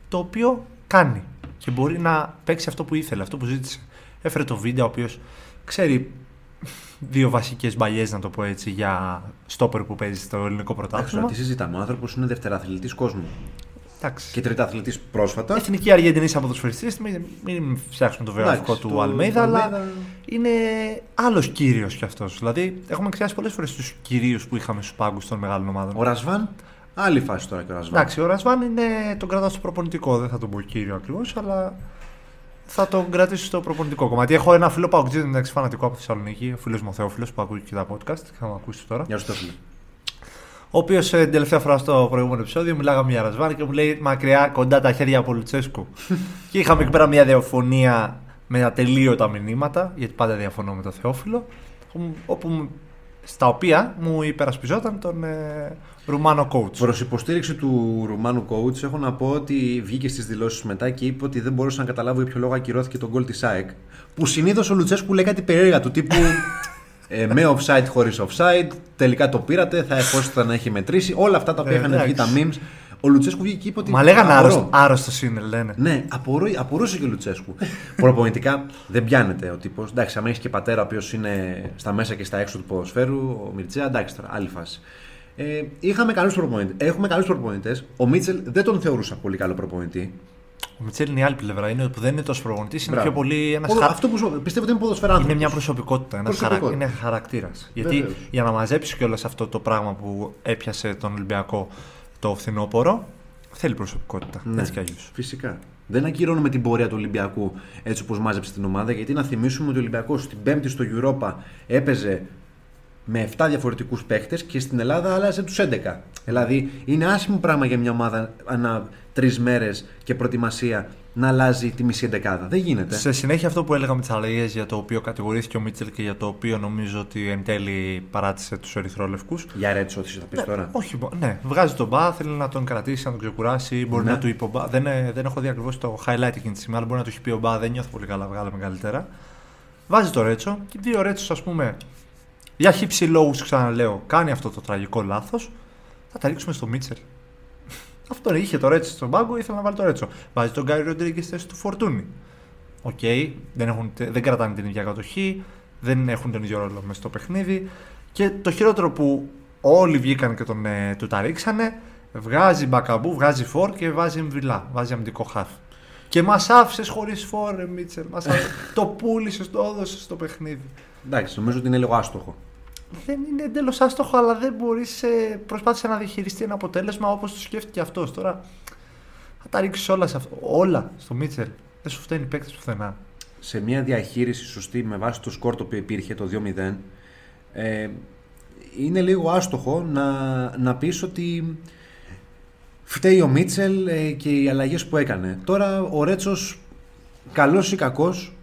το οποίο κάνει και μπορεί να παίξει αυτό που ήθελε, αυτό που ζήτησε. Έφερε το βίντεο, ο οποίος ξέρει δύο βασικές μπαλιές, να το πω έτσι, για στόπερ που παίζει στο ελληνικό Εντάξει, πρωτάθλημα. τι συζητάμε. Ο άνθρωπος είναι δευτεραθλητής κόσμου. Εντάξει. Και τριταθλητή πρόσφατα. Εθνική Αργεντινής ποδοσφαιριστή, μην, μην φτιάξουμε το βιογραφικό Εντάξει, του το- Αλμέιδα, το αλλά Αλμέιδα- είναι άλλος κύριος κι αυτός. Δηλαδή, έχουμε ξεχάσει πολλές φορές τους κυρίους που είχαμε στους πάγκους των μεγάλων ομάδων. Ο Ρασβάν, άλλη φάση τώρα και ο Ρασβάν. Εντάξει, ο Ρασβάν είναι τον κρατάω στο προπονητικό. Δεν θα τον πω κύριο ακριβώς, αλλά θα τον κρατήσω στο προπονητικό κομμάτι. Έχω ένα φίλο Παοκτζή, εντάξει, φανατικό από Θεσσαλονίκη, ο φίλος μου ο Θεόφιλος που ακούει και τα podcast και θα μου ακούσει τώρα. Γεια σου, Τόφιλε. Ο οποίος την τελευταία φορά στο προηγούμενο επεισόδιο μιλάγαμε για Ρασβάν και μου λέει μακριά κοντά τα χέρια από Λουτσέσκου. [laughs] και είχαμε εκεί πέρα μια διαφωνία με ατελείωτα μηνύματα, γιατί πάντα διαφωνώ με τον Θεόφιλο, όπου- όπου, μου- στα οποία μου υπερασπιζόταν τον ε, Ρουμάνο coach. Προς υποστήριξη του Ρουμάνου coach, έχω να πω ότι βγήκε στις δηλώσεις μετά και είπε ότι δεν μπορούσε να καταλάβει για ποιο λόγο ακυρώθηκε τον γκολ της ΑΕΚ. Που συνήθως ο Λουτσέσκου λέει κάτι περίεργα του τύπου [laughs] ε, με offside χωρίς offside. Τελικά το πήρατε, θα εφόσον να έχει μετρήσει. Όλα αυτά τα οποία Ε, είχαν βγει τα εντάξει. memes. Ο Λουτσέσκου βγήκε και είπε ότι. Μα λέγανε απορώ. άρρωστο, άρρωστος είναι, λένε. Ναι, απορώ, απορούσε και ο Λουτσέσκου. Προπονητικά δεν πιάνεται ο τύπος. Εντάξει, αν έχεις και πατέρα ο οποίος είναι στα μέσα και στα έξω του ποδοσφαίρου, ο Μιρτσέα, εντάξει τώρα, άλλη φάση. Ε, είχαμε καλούς προπονητέ. Έχουμε καλούς προπονητές. Ο Μίτσελ δεν τον θεωρούσα πολύ καλό προπονητή. Ο Μιτσέλ είναι η άλλη πλευρά. Είναι που δεν είναι τόσο προπονητής, είναι Μπράβο. πιο πολύ ένας Ποδο- Αυτό που σου πιστεύω ότι είναι ποδοσφαιράνθρωπος. Είναι μια προσωπικότητα, ένας χαρα... Προσωπικότητα. είναι χαρακτήρας. Γιατί Βεβαίως. για να μαζέψεις κιόλας αυτό το πράγμα που έπιασε τον Ολυμπιακό το φθινόπωρο, θέλει προσωπικότητα. Ναι, Έτσι κι αλλιώς. Φυσικά. Δεν ακυρώνουμε την πορεία του Ολυμπιακού έτσι όπως μάζεψε την ομάδα, γιατί να θυμίσουμε ότι ο Ολυμπιακός στην Πέμπτη στο Europa έπαιζε με 7 διαφορετικούς παίχτες και στην Ελλάδα άλλαζε τους 11. Δηλαδή είναι άσχημο πράγμα για μια ομάδα ανά τρεις μέρες και προετοιμασία να αλλάζει τη μισή εντεκάδα. Δεν γίνεται. Σε συνέχεια αυτό που έλεγα με τι αλλαγέ για το οποίο κατηγορήθηκε ο Μίτσελ και για το οποίο νομίζω ότι εν τέλει παράτησε τους Ερυθρόλευκους. Για ρέτσο, ό,τι θα πεις τώρα. Όχι, μπο- ναι, βγάζει τον μπα, θέλει να τον κρατήσει, να τον ξεκουράσει. Μπορεί Ναι. να του είπε ο μπα. Δεν, ε, δεν έχω δει ακριβώς το highlight εκείνη τη στιγμή, αλλά μπορεί να του έχει πει ο μπα, δεν νιώθω πολύ καλά, βγάλαμε καλύτερα. Βάζει το Ρέτσο και οι δύο Ρέτσος, ας πούμε, για χι ψι λόγους, ξαναλέω, κάνει αυτό το τραγικό λάθος. Θα τα ρίξουμε στο Μίτσελ. Αυτό είχε το Ρέτσο στον πάγκο, ήθελε να βάλει το Ρέτσο. Βάζει τον Γκάρι Ροντρίγκες στη θέση του Φορτούνη. Οκ, δεν, έχουν, δεν κρατάνε την ίδια κατοχή, δεν έχουν τον ίδιο ρόλο μέσα στο παιχνίδι. Και το χειρότερο που όλοι βγήκαν και τον, ε, του τα ρίξανε, βγάζει Μπακαμπού, βγάζει φορ και βάζει Εμβιλά, βάζει αμυντικό χάφ. Και μας άφησες χωρίς φόρ, ρε Μίτσελ. Μας άφησες. το πούλησες, το έδωσες στο παιχνίδι. Εντάξει, νομίζω ότι είναι λίγο άστοχο. Δεν είναι εντελώς άστοχο, αλλά δεν μπορείς. Προσπάθησε να διαχειριστεί ένα αποτέλεσμα όπως το σκέφτηκε αυτός. Τώρα θα τα ρίξεις όλα, σε αυτό, όλα στο Μίτσελ. Δεν σου φταίνει παίκτη πουθενά. σε μια διαχείριση σωστή με βάση το σκορ το οποίο υπήρχε το 2-0 ε, είναι λίγο άστοχο να, να πεις ότι φταίει ο Μίτσελ ε, και οι αλλαγές που έκανε. Τώρα ο Ρέτσος καλός ή κακός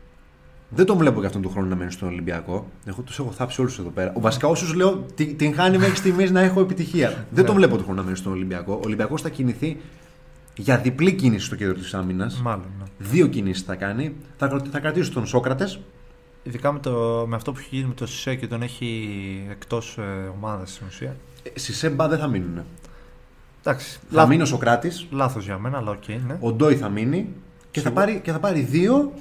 δεν τον βλέπω και αυτόν του χρόνου να μένει στον Ολυμπιακό. Εγώ τους έχω θάψει όλους εδώ πέρα. Ο βασικά όσους λέω την, την χάνει μέχρι στιγμής να έχω επιτυχία. δεν τον βλέπω του χρόνου να μένει στον Ολυμπιακό. Ο Ολυμπιακός θα κινηθεί για διπλή κίνηση στο κέντρο της άμυνας. Μάλλον. Ναι. Δύο κινήσεις θα κάνει. Θα, κρατ- θα κρατήσει τον Σόκρατες. Ειδικά με, το, με αυτό που έχει γίνει με το Σισε και τον έχει εκτός ε, ομάδας στην ουσία. Σισέ, Μπα δεν θα μείνουν. Εντάξει. Θα μείνει ο Σοκράτης. Λάθος για μένα, αλλά οκ, ναι. Ο Ντόι θα μείνει. Και θα, Σίγουρα. πάρει, και θα πάρει δύο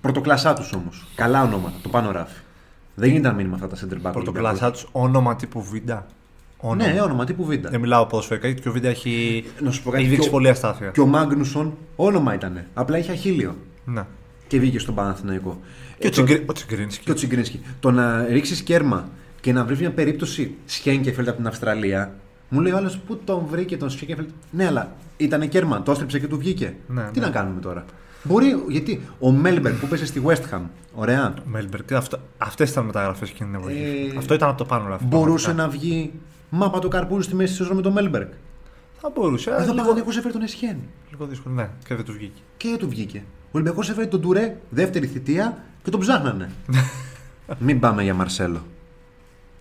πρωτοκλασάτους όμως. Καλά ονόματα. Το πάνω ράφι. Δεν γίνεται να μείνει με αυτά τα center back. Πρωτοκλασάτους όνομα τύπου Βίντα. Όνομα. Ναι, όνομα τύπου Β. Δεν μιλάω ποδοσφαιρικά γιατί και ο Βίντα έχει, Να σου πω κάτι. έχει δείξει και ο- πολύ αστάθεια. Και ο Μάγνουσον όνομα ήταν. Απλά είχε αχίλλειο. Ναι. Και βγήκε στον Παναθηναϊκό. Και Ε, ο, το- Τσιγκρι... ο Τσιγκρίνσκι. και ο Τσιγκρίνσκι. Το να ρίξεις κέρμα και να βρεις μια περίπτωση Σχένκεφελτ από την Αυστραλία, μου λέει ο άλλος πού τον βρήκε τον Σχένκεφελτ. Ναι, αλλά ήταν κέρμα, το έστρεψε και του βγήκε. Ναι, Τι ναι. να κάνουμε τώρα; Μπορεί, γιατί ο Μέλμπερ που πέσε στη West Ham, ωραία, Μέλμπερκ. Αυτές ήταν μεταγραφές εκείνη την εποχή. Ε, Αυτό ήταν από το πάνω ράφι. μπορούσε πραγματικά. να βγει μάπα του καρπούρου στη μέση τη σεζόν με τον Μέλμπεργκ. Θα μπορούσε. Εδώ αλλά ο λίγο, Παναγιακό έφερε τον Εσχέν. λίγο δύσκολο. Ναι, και δεν τους βγήκε. Και δεν του βγήκε. Ο Ολυμπιακός έφερε τον Τουρέ, δεύτερη θητεία και τον ψάχνανε. [laughs] Μην πάμε για Μαρσέλο.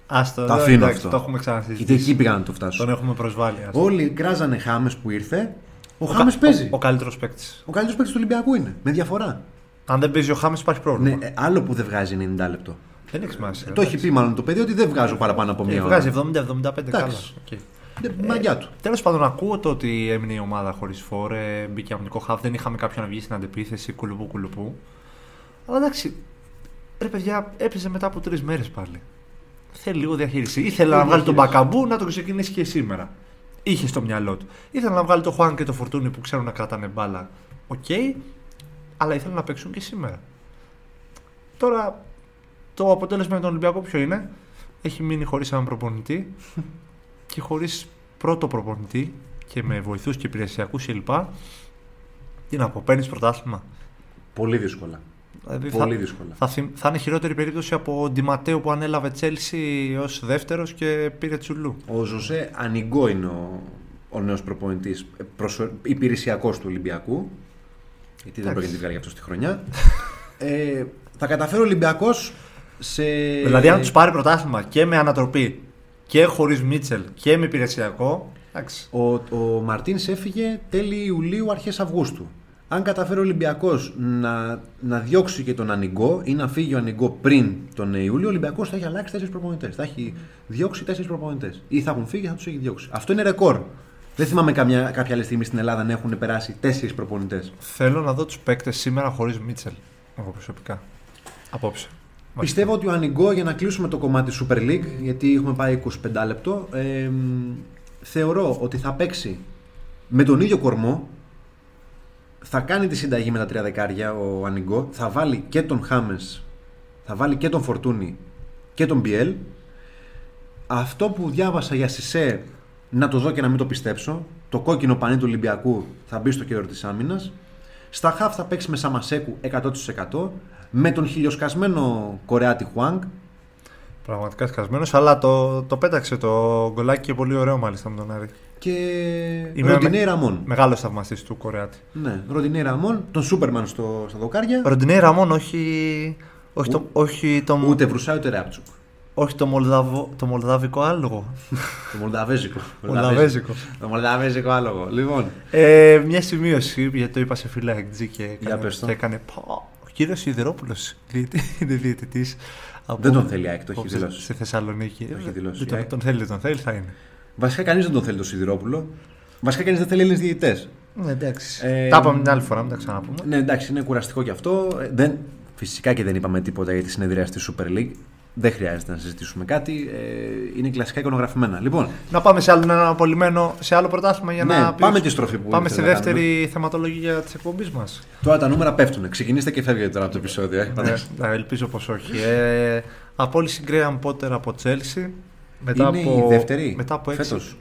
Άστο, Το εδώ, αφήνω εντάξει, αυτό. Το έχουμε Γιατί ξανασυζητήσει. εκεί πήγα να το φτάσω. Τον έχουμε προσβάλει. άστο. Όλοι κράζανε Χάμες που ήρθε. Ο, Ο Χάμες κα- παίζει. Ο, ο καλύτερος παίκτης. Ο καλύτερος παίκτης του Ολυμπιακού είναι. Με διαφορά. Αν δεν παίζει ο Χάμες, υπάρχει πρόβλημα. Ναι, ε, άλλο που δεν βγάζει 90 λεπτό. Δεν έχει σημασία. Το έχει πει μάλλον το παιδί ότι δεν βγάζω παραπάνω από Ε, μία ώρα. βγάζει 70-75 καλά. Οκ. Δεν- Μαγκιά του. Τέλος πάντων, ακούω το ότι έμεινε η ομάδα χωρίς φορ, μπήκε αμυντικό χαφ, δεν είχαμε κάποιον να βγει στην αντεπίθεση, κουλουπού κουλουπού. Αλλά εντάξει, ρε παιδιά, έπαιζε μετά από τρεις μέρες πάλι. Θέλει λίγο διαχείριση. Ήθελε να βγάλει τον Μπακαμπού να το ξεκινήσει και σήμερα. Είχε στο μυαλό του. Ήθελε να βγάλει τον Χουάν και τον Φορτούνη που ξέρουν να κρατάνε μπάλα. Οκ, αλλά ήθελε να παίξουν και σήμερα. Τώρα το αποτέλεσμα για τον Ολυμπιακό ποιο είναι; Έχει μείνει χωρίς έναν προπονητή και χωρίς πρώτο προπονητή και με βοηθούς και υπηρεσιακούς κλπ. Τι να πω, παίρνεις πρωτάθλημα; Πολύ δύσκολα. Δηλαδή Πολύ θα, δύσκολα. θα, θυμ- θα είναι χειρότερη περίπτωση από ο Ντιματέο που ανέλαβε Τσέλσι ως δεύτερος και πήρε τσουλού. Ο Ζωζέ Ανιγκό είναι ο, ο νέος προπονητής υπηρεσιακός του Ολυμπιακού. Γιατί δεν Εντάξει. πρόκειται να βγάλει αυτός στη χρονιά. ε, θα καταφέρει ο Ολυμπιακός σε. Δηλαδή, αν τους πάρει πρωτάθλημα και με ανατροπή και χωρίς Μίτσελ και με υπηρεσιακό. Εντάξει. Ο, ο Μαρτίνς έφυγε τέλη Ιουλίου, αρχές Αυγούστου. Αν καταφέρει ο Ολυμπιακός να, να διώξει και τον Ανιγκό ή να φύγει ο Ανιγκό πριν τον Ιούλιο, ο Ολυμπιακός θα έχει αλλάξει τέσσερις προπονητές. Θα έχει διώξει τέσσερις προπονητές. Ή θα έχουν φύγει ή θα τους έχει διώξει. Αυτό είναι ρεκόρ. Δεν θυμάμαι καμιά, κάποια άλλη στιγμή στην Ελλάδα να έχουν περάσει τέσσερις προπονητές. Θέλω να δω τους παίκτες σήμερα χωρίς Μίτσελ. Εγώ προσωπικά. Απόψε. Πιστεύω ότι ο Ανιγκό για να κλείσουμε το κομμάτι Super League, γιατί έχουμε πάει 25 λεπτό, ε, μ, θεωρώ ότι θα παίξει με τον ίδιο κορμό. Θα κάνει τη συνταγή με τα τρία δεκάρια ο Ανιγκό. Θα βάλει και τον Χάμες, θα βάλει και τον Φορτούνη και τον Μπιέλ. Αυτό που διάβασα για Σισε, να το δω και να μην το πιστέψω. Το κόκκινο πανί του Ολυμπιακού θα μπει στο κέντρο της άμυνας. Στα χαφ θα παίξει με Σαμασέκου 100%. Με τον χιλιοσκασμένο Κορεάτη Χουάνγκ. Πραγματικά σκασμένος, αλλά το, το πέταξε το γκολάκι και πολύ ωραίο μάλιστα με τον Άρη. Και Είμαι Ροντινέι με- Ραμόν. Μεγάλος θαυμαστής του Κορεάτη. Ναι, Ροντινέι Ραμόν, τον Σούπερμαν στο, στα δοκάρια. Ροντινέι Ραμόν, όχι. Όχι, το, όχι, το, Ούτε Βρουσάι ούτε Ράπτσουκ. όχι το, Μολδαβο, το μολδαβικό άλογο. Το Μολδαβέζικο. [laughs] Μολδαβέζικο. Το Μολδαβέζικο άλογο. Λοιπόν, Ε, μια σημείωση, γιατί το είπα σε φίλα εκτζή και, Για έκανε, πες το. και έκανε. «Πω, Ο κύριος Σιδερόπουλο [laughs] είναι διαιτητής. Δεν τον θέλει η ΑΕΚ, το έχει δηλώσει. Στη Θεσσαλονίκη. Το έχει δηλώσει. Δεν Ε. τον, τον θέλει, τον θέλει, θα είναι. Βασικά κανείς δεν τον θέλει το Σιδηρόπουλο. Βασικά κανείς δεν θέλει Έλληνες διαιτητές. Ναι, εντάξει. Ε, Τα είπαμε την άλλη φορά, μην τα ξαναπούμε. Ναι, εντάξει, είναι κουραστικό κι αυτό. Ε, Δεν, φυσικά και δεν είπαμε τίποτα για τη συνεδρία στη Super League. Δεν χρειάζεται να συζητήσουμε κάτι. Ε, είναι κλασικά εικονογραφημένα. Λοιπόν, Να πάμε σε άλλο ένα απολυμμένο, σε άλλο πρωτάθλημα για ναι, να πάμε πει- τη στροφή που Πάμε στη ήθελα να κάνουμε. δεύτερη θεματολογία της εκπομπής μας. Τώρα τα νούμερα πέφτουν. Ξεκινήστε και φεύγετε τώρα από το επεισόδιο. Ε. Ναι, ελπίζω πως όχι. Ε, απόλυση Γκρέαμ Πότερ από Τσέλσι. Μετά Είναι από, η δεύτερη μετά από 6, φέτος.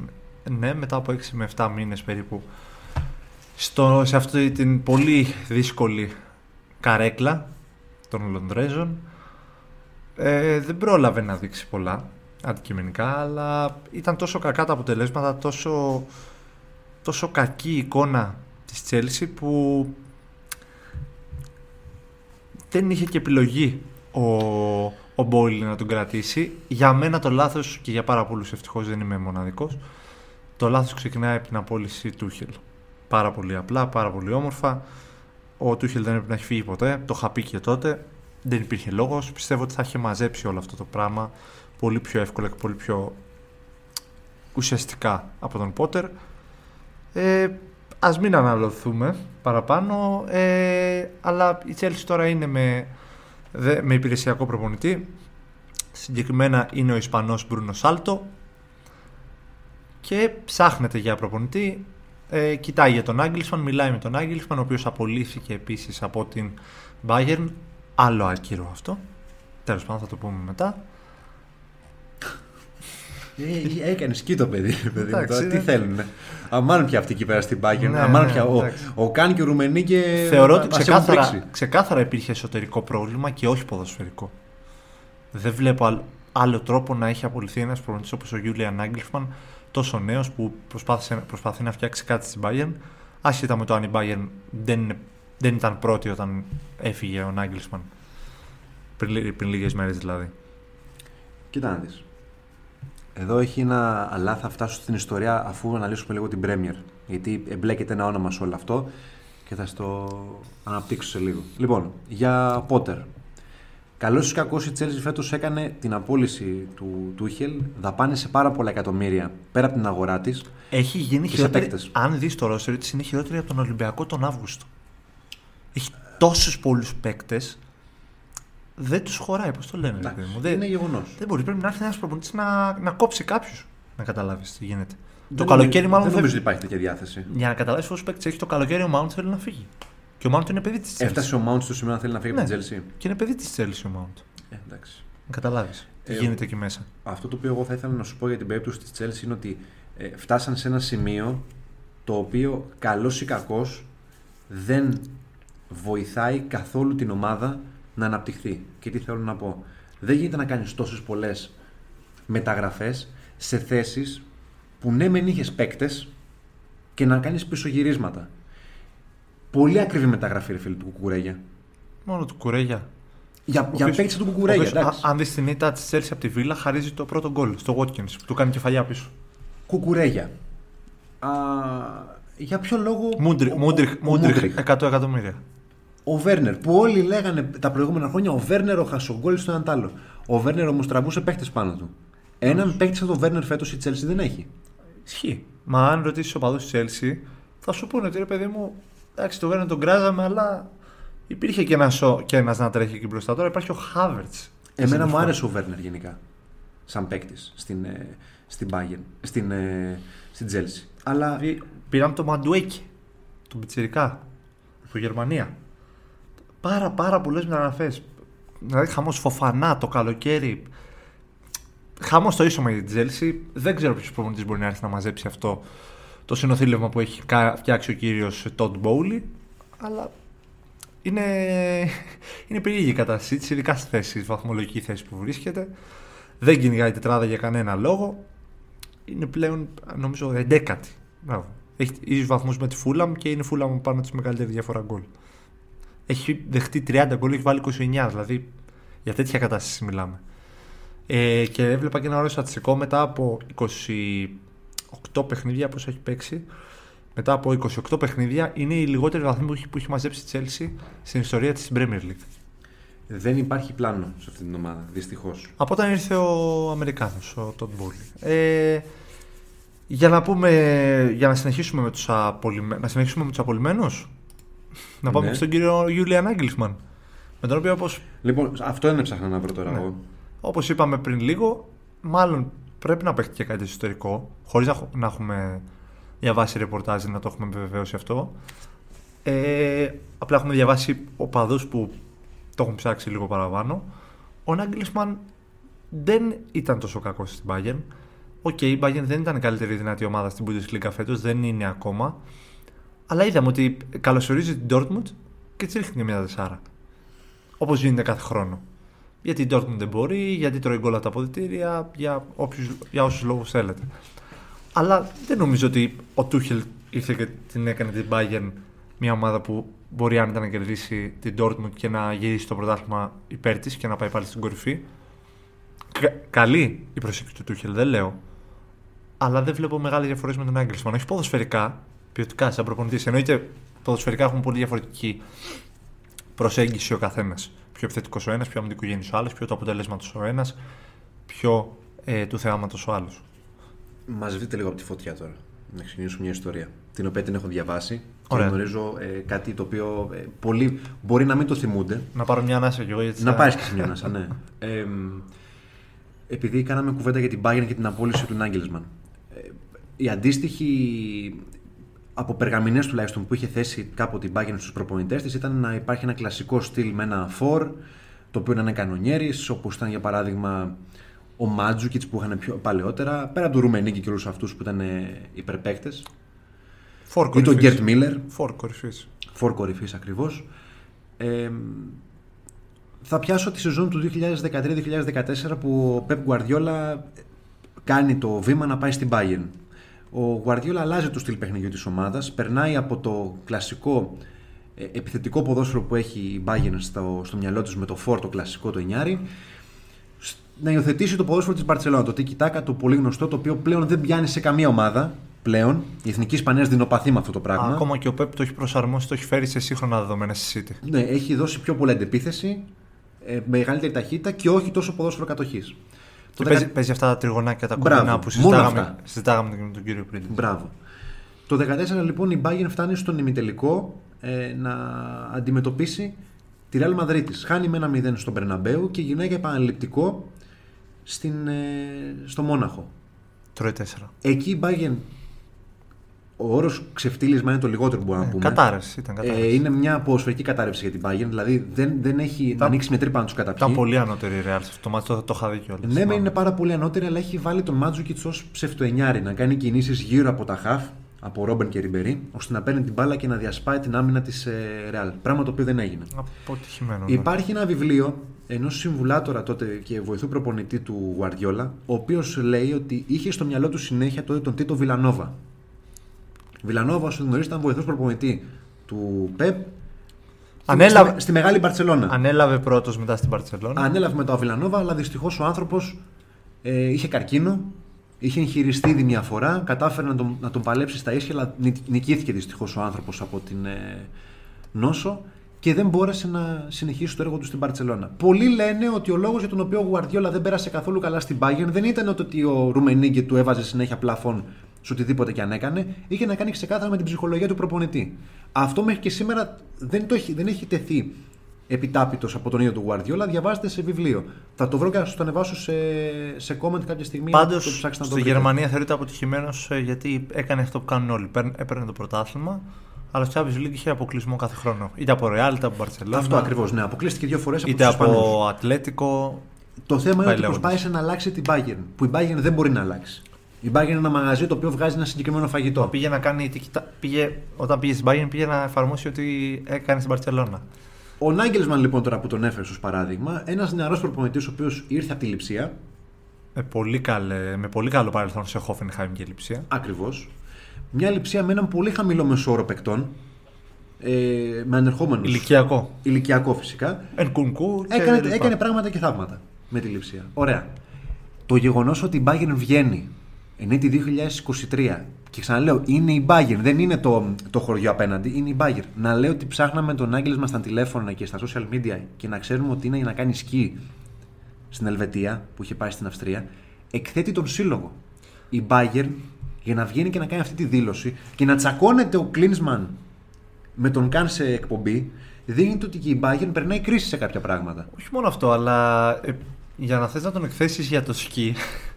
ναι, μετά από 6 με 7 μήνες περίπου. Στο, σε αυτή την πολύ δύσκολη καρέκλα των Λονδρέζων. Ε, δεν πρόλαβε να δείξει πολλά αντικειμενικά, αλλά ήταν τόσο κακά τα αποτελέσματα, τόσο, τόσο κακή η εικόνα της Τσέλσι που δεν είχε και επιλογή ο, ο Μπόιλι να τον κρατήσει. Για μένα το λάθος, και για πάρα πολλούς ευτυχώς δεν είμαι μοναδικός, το λάθος ξεκινάει από την απόλυση Τούχελ. Πάρα πολύ απλά, πάρα πολύ όμορφα. Ο Τούχελ δεν έπρεπε να έχει φύγει ποτέ, το είχα πει και τότε. Δεν υπήρχε λόγος. Πιστεύω ότι θα είχε μαζέψει όλο αυτό το πράγμα πολύ πιο εύκολα και πολύ πιο ουσιαστικά από τον Πότερ. Ε, ας μην αναλωθούμε παραπάνω, ε, αλλά η Chelsea τώρα είναι με, δε- με υπηρεσιακό προπονητή. Συγκεκριμένα είναι ο Ισπανός Μπρούνο Σάλτο και ψάχνεται για προπονητή. Ε, κοιτάει για τον Άγγελσμαν, μιλάει με τον Άγγελσμαν, ο οποίος απολύθηκε επίσης από την Bayern. Άλλο άκυρο αυτό. Τέλος πάντων θα το πούμε μετά. Ε, Έκανε σκι το παιδί. ρε παιδί μου, Εντάξει, τώρα, τι ναι. θέλουν. Αμάν πια αυτή εκεί πέρα στην Bayern. Ναι, αμάν ναι, πια. Ο, εντάξει. ο Καν και ο Ρουμενί και. Θεωρώ ότι μας έχουν ξεκάθαρα, πρίξει. ξεκάθαρα υπήρχε εσωτερικό πρόβλημα και όχι ποδοσφαιρικό. Δεν βλέπω άλλο, άλλο τρόπο να έχει απολυθεί ένας προπονητής όπως ο Γιούλιαν Άγγελφμαν, τόσο νέος που προσπάθησε, προσπαθεί να φτιάξει κάτι στην Bayern. Άσχετα με το αν η Bayern δεν, είναι- δεν ήταν πρώτη όταν έφυγε ο Νάγκλισμαν. Πριν, λι- πριν λίγες μέρες δηλαδή. Κοίτα να δεις. Εδώ έχει ένα, αλλά θα φτάσω στην ιστορία αφού αναλύσουμε λίγο την Premier. Γιατί εμπλέκεται ένα όνομα σε όλο αυτό και θα στο αναπτύξω σε λίγο. Λοιπόν, για Πότερ. Καλό ή κακό η Chelsea φέτος έκανε την απόλυση του Τούχελ, δαπάνησε πάρα πολλά εκατομμύρια πέρα από την αγορά της. Έχει γίνει Και σε χειρότερη. παίκτες. Αν δεις το ρόστερ της, είναι χειρότερη από τον Ολυμπιακό τον Αύγουστο. Έχει τόσους πολλούς παίκτες. Δεν τους χωράει, πώς το λένε. ρε παιδί μου. Δεν, Είναι γεγονός. δεν μπορεί. Πρέπει να έρθει ένας προπονητής να, να κόψει κάποιους. Να καταλάβεις τι γίνεται. το Δεν καλοκαίρι, νομίζω- μάλλον. Δεν δεν- νομίζω ότι υπάρχει τέτοια διάθεση. Για να καταλάβεις πόσους παίκτες έχει το καλοκαίρι, ο Mount θέλει να φύγει. Και ο Mount είναι παιδί της Chelsea. Έφτασε ο Mount στο σημείο να θέλει να φύγει από Ναι. την Chelsea. Και είναι παιδί της Chelsea ο Mount. Ε, εντάξει. Να καταλάβεις τι Ε, γίνεται εκεί μέσα. Αυτό το οποίο εγώ θα ήθελα να σου πω για την περίπτωση της Chelsea είναι ότι ε, φτάσαν σε ένα σημείο το οποίο καλός ή κακός δεν βοηθάει καθόλου την ομάδα να αναπτυχθεί. Και τι θέλω να πω. Δεν γίνεται να κάνεις τόσες πολλές μεταγραφές σε θέσεις που ναι μεν είχες παίκτες και να κάνεις πισωγυρίσματα. Πολύ ακριβή μεταγραφή ρε φίλε του Κουκουρέγια. Μόνο του κουρέγια. Για, Ο για οποίος- παίκτης του ο Κουκουρέγια, οποίος, εντάξει. α- Αν δεις την ήττα της Chelsea από τη Βίλα, χαρίζει το πρώτο γκολ στο Watkins που του κάνει κεφαλιά πίσω. Κουκουρέγια. Α, για ποιο λόγο. Μούντριχ, ο- Μούντριχ, ο- ο Μούντριχ, Μούντριχ. 100 εκατομμύρια. Ο Βέρνερ, που όλοι λέγανε τα προηγούμενα χρόνια ο Βέρνερ ο Χασογκόλ στο έναν τ' άλλο. Ο Βέρνερ όμως τραβούσε παίχτε πάνω του. Έναν παίκτη σαν τον Βέρνερ φέτος η Chelsea δεν έχει. Ισχύει. Μα αν ρωτήσεις οπαδού της Chelsea, θα σου πούνε ότι ρε παιδί μου, εντάξει, το Βέρνερ τον κράζαμε, αλλά υπήρχε και ένα και ένας να τρέχει εκεί μπροστά. Τώρα υπάρχει ο Χάβερτ. Εμένα μου άρεσε ο Βέρνερ γενικά. Σαν παίκτης στην, ε, στην Bayern, στην, ε, στην Chelsea. Αλλά Δηλαδή, πήραμε το Μαντουέκι, τον Πιτσιρικά, από Γερμανία. Πάρα πάρα πολλές μεταγραφές. Δηλαδή, χαμός φοφανά το καλοκαίρι. Χαμός το ίσωμα για την Chelsea. Δεν ξέρω ποιος προπονητής μπορεί να έρθει να μαζέψει αυτό το συνοθήλευμα που έχει κα- φτιάξει ο κύριος Τόντ Μπόουλι. Αλλά είναι, είναι περίεργη η κατάστασή τη, ειδικά στη θέση, στη βαθμολογική θέση που βρίσκεται. Δεν κυνηγάει τετράδα για κανένα λόγο. Είναι πλέον, νομίζω, 11η. Μπράβο. Έχει ίδιου βαθμούς με τη Φούλαμ και είναι η Φούλαμ πάνω τη μεγαλύτερη διαφορά γκολ. Έχει δεχτεί 30 γκολ, έχει βάλει 29, δηλαδή για τέτοια κατάσταση μιλάμε. Ε, και έβλεπα και ένα ωραίο στατιστικό μετά από 28 παιχνίδια που έχει παίξει. Μετά από 28 παιχνίδια είναι η λιγότερη βαθμή που έχει, που έχει μαζέψει η Chelsea στην ιστορία της στην Premier League. δεν υπάρχει πλάνο σε αυτή την ομάδα, δυστυχώς. Από όταν ήρθε ο Αμερικάνος, ο Τόντ Μπούλι. Ε, για να πούμε, για να συνεχίσουμε με τους, απολυμέ... να συνεχίσουμε με τους απολυμμένους. Να πάμε Ναι. και στον κύριο Γιούλιαν Νάγκελσμαν. Με τον οποίο όπως, Λοιπόν, αυτό είναι ψάχνα να βρω τώρα Ναι. εγώ. όπως είπαμε πριν λίγο, μάλλον πρέπει να παίξει και κάτι ιστορικό, χωρίς να, χω- να έχουμε διαβάσει ρεπορτάζ να το έχουμε επιβεβαιώσει αυτό. Ε, απλά έχουμε διαβάσει οπαδούς που το έχουν ψάξει λίγο παραπάνω. Ο Νάγκελσμαν δεν ήταν τόσο κακός στην Bayern. OK, η Bayern δεν ήταν η καλύτερη δυνατή ομάδα στην Bundesliga φέτος, δεν είναι ακόμα. Αλλά είδαμε ότι καλωσορίζει την Dortmund και της ρίχνει και μια δεσάρα. Όπως γίνεται κάθε χρόνο. Γιατί η Dortmund δεν μπορεί, γιατί τρώει γκολ από τα αποδητήρια, για, όποιους, για όσους λόγους θέλετε. Αλλά δεν νομίζω ότι ο Τούχελ ήρθε και την έκανε την Bayern μια ομάδα που μπορεί άνετα να κερδίσει την Dortmund και να γυρίσει το πρωτάθλημα υπέρ της και να πάει πάλι στην κορυφή. Κα- καλή η προσέγγιση του Τούχελ, δεν λέω. Αλλά δεν βλέπω μεγάλες διαφορές με τον Άγγελσμαν. Όχι ποδοσφαιρικά, ποιοτικά σαν προπονητής. Εννοείται ποδοσφαιρικά έχουν πολύ διαφορετική προσέγγιση ο καθένας. Πιο επιθετικός ο ένας, πιο αμυντικογενής ο άλλος, πιο του αποτελέσματος ο ένας, πιο ε, του θεάματος ο άλλος. Μας βρείτε λίγο από τη φωτιά τώρα. Να ξεκινήσω μια ιστορία. Την οποία την έχω διαβάσει Ωραία. και γνωρίζω ε, κάτι το οποίο ε, πολλοί μπορεί να μην το θυμούνται. Να πάρω μια ανάσα κι εγώ γιατί. Να θα- πάρεις και εσύ μια ανάσα, ναι. Ε, μ, επειδή κάναμε κουβέντα για την Bayern και την απόλυση του Νάγκελσμαν. Ε, η αντίστοιχη από περγαμηνές τουλάχιστον που είχε θέσει κάποτε η Bayern στους προπονητές της ήταν να υπάρχει ένα κλασικό στυλ με ένα φορ το οποίο να είναι κανονιέρης όπως ήταν για παράδειγμα ο Μάτζουκιτς που είχαν πιο παλαιότερα πέρα από τον Ρουμενίκη και όλους αυτούς που ήταν ε, υπερπαίκτες Φορ ή τον κορυφής. Γκέρτ Μίλλερ Φορ κορυφής. Φορ κορυφής ακριβώς. Ε, θα πιάσω τη σεζόν του 2013-2014 που ο Pep Guardiola κάνει το βήμα να πάει στην Bayern. Ο Guardiola αλλάζει το στυλ παιχνιδιού της ομάδας, περνάει από το κλασικό ε, επιθετικό ποδόσφαιρο που έχει η Bayern στο, στο μυαλό τους με το Φορ το κλασικό το Ινιάρι, σ- να υιοθετήσει το ποδόσφαιρο της Μπαρσελόνα. Το τίκι τάκα, το πολύ γνωστό, το οποίο πλέον δεν πιάνει σε καμία ομάδα. Πλέον. Η εθνική Ισπανία δεινοπαθεί με αυτό το πράγμα. Ακόμα και ο Πέπ το έχει προσαρμόσει, το έχει φέρει σε σύγχρονα δεδομένα στη City. Ναι, έχει δώσει πιο πολλά αντεπίθεση, ε, μεγαλύτερη ταχύτητα και όχι τόσο ποδόσφαιρο κατοχής. Και παίζει, παίζει αυτά τα τριγωνάκια τα Μπράβο, κοντινά που μόνο συζητάγαμε, αυτά. συζητάγαμε και με τον κύριο πριν. Μπράβο. Το 14 λοιπόν η Bayern φτάνει στον ημιτελικό ε, να αντιμετωπίσει τη Real Madrid της. Χάνει με ένα 0 στον Περναμπέου και γυρνάει για επαναληπτικό στην, ε, στο Μόναχο. Τρώει 4. Εκεί η Bayern, ο όρος ξεφτύλισμα είναι το λιγότερο που μπορούμε να πούμε. Κατάρρευση ήταν. Κατάρρευση. Ε, είναι μια ποδοσφαιρική κατάρρευση για την Bayern, δηλαδή δεν, δεν έχει Ήταν- ανοίξει μια τρύπα να τους καταπιεί. Ήταν πολύ ανώτερη η Real σε αυτό το μάτι, το, το είχα δει κιόλας. Ναι, μεν είναι πάρα πολύ ανώτερη, αλλά έχει βάλει τον Μάτζουκιτ ως ψευτοενιάρη να κάνει κινήσεις γύρω από τα χαφ, από Ρόμπεν και Ριμπερί, ώστε να παίρνει την μπάλα και να διασπάει την άμυνα της Ρεάλ. Πράγμα το οποίο δεν έγινε. Αποτυχημένο. ναι. Υπάρχει ένα βιβλίο ενός συμβουλάτορα τότε και βοηθού προπονητή του Γουαρδιόλα, ο οποίος λέει ότι είχε στο μυαλό του συνέχεια τότε τον Τίτο Βιλανόβα. Βιλανόβα, όσο γνωρίζετε, ήταν βοηθός προπονητή του Πεπ. Ανέλαβε- Στη, στη μεγάλη Μπαρσελόνα. Ανέλαβε πρώτος μετά στην Παρσελόνα. Ανέλαβε με το Αβιλανόβα, αλλά δυστυχώς ο άνθρωπος ε, είχε καρκίνο. Είχε εγχειριστεί ήδη μια φορά, κατάφερε να τον, να τον παλέψει στα ίσια, αλλά νικ- νικήθηκε δυστυχώς ο άνθρωπος από την ε, νόσο και δεν μπόρεσε να συνεχίσει το έργο του στην Παρσελόνα. Πολλοί λένε ότι ο λόγος για τον οποίο ο Γουαρδιόλα δεν πέρασε καθόλου καλά στην Bayern δεν ήταν ότι ο Ρουμενίγκε του έβαζε συνέχεια πλαφόν σε οτιδήποτε και αν έκανε, είχε να κάνει ξεκάθαρα με την ψυχολογία του προπονητή. Αυτό μέχρι και σήμερα δεν, το έχει, δεν έχει τεθεί επιτάπητος από τον ίδιο του Γουαρδιόλα, διαβάζετε σε βιβλίο. Θα το βρω και θα σας το ανεβάσω σε, σε comment κάποια στιγμή. Πάντως να το ψάξετε να το στη βρείτε. Γερμανία θεωρείται αποτυχημένος γιατί έκανε αυτό που κάνουν όλοι. Παίρν- Έπαιρνε το πρωτάθλημα, αλλά στο Champions League είχε αποκλεισμό κάθε χρόνο. Είτε από Real, είτε από Barcelona. Αυτό ακριβώς. Ναι, αποκλείστηκε δύο φορές από Είτε τους Ισπανούς. από Ατλέτικο. Το θέμα είναι Πάει ότι λέγοντας. προσπάθησε να αλλάξει την Bayern. Που η Bayern δεν μπορεί να αλλάξει. Η Bayern είναι ένα μαγαζί το οποίο βγάζει ένα συγκεκριμένο φαγητό. Πήγε να κάνει. τι κοιτά- Πήγε, όταν πήγε στην Bayern, πήγε να εφαρμόσει ό,τι έκανε στην Barcelona. Ο Νάγκελσμαν λοιπόν τώρα που τον έφερε ως παράδειγμα, ένας νεαρός προπονητής ο οποίος ήρθε από τη λειψία, Με πολύ, καλέ, με πολύ καλό παρελθόν σε Hoffenheim και Λιψία. ακριβώς. Μια λειψία με έναν πολύ χαμηλό μεσόωρο παικτών. Ε, με ανερχόμενους. Ηλικιακό. Ηλικιακό φυσικά. Εν κουνκού. και Έκανε, λοιπά. έκανε πράγματα και θαύματα με τη λειψία. Ωραία. Το γεγονός ότι η Bayern βγαίνει εν έτη 2023 και ξαναλέω είναι η Bayern, δεν είναι το, το χωριό απέναντι, είναι η Bayern. Να λέω ότι ψάχναμε τον Άγγελ μας στα τηλέφωνα και στα social media και να ξέρουμε ότι είναι για να κάνει σκι στην Ελβετία που είχε πάει στην Αυστρία, εκθέτει τον σύλλογο. Η Bayern για να βγαίνει και να κάνει αυτή τη δήλωση και να τσακώνεται ο Klinsmann με τον Καν σε εκπομπή, δείχνει ότι και η Bayern περνάει κρίση σε κάποια πράγματα. Όχι μόνο αυτό, αλλά ε, για να θες να τον εκθέσεις για το σκι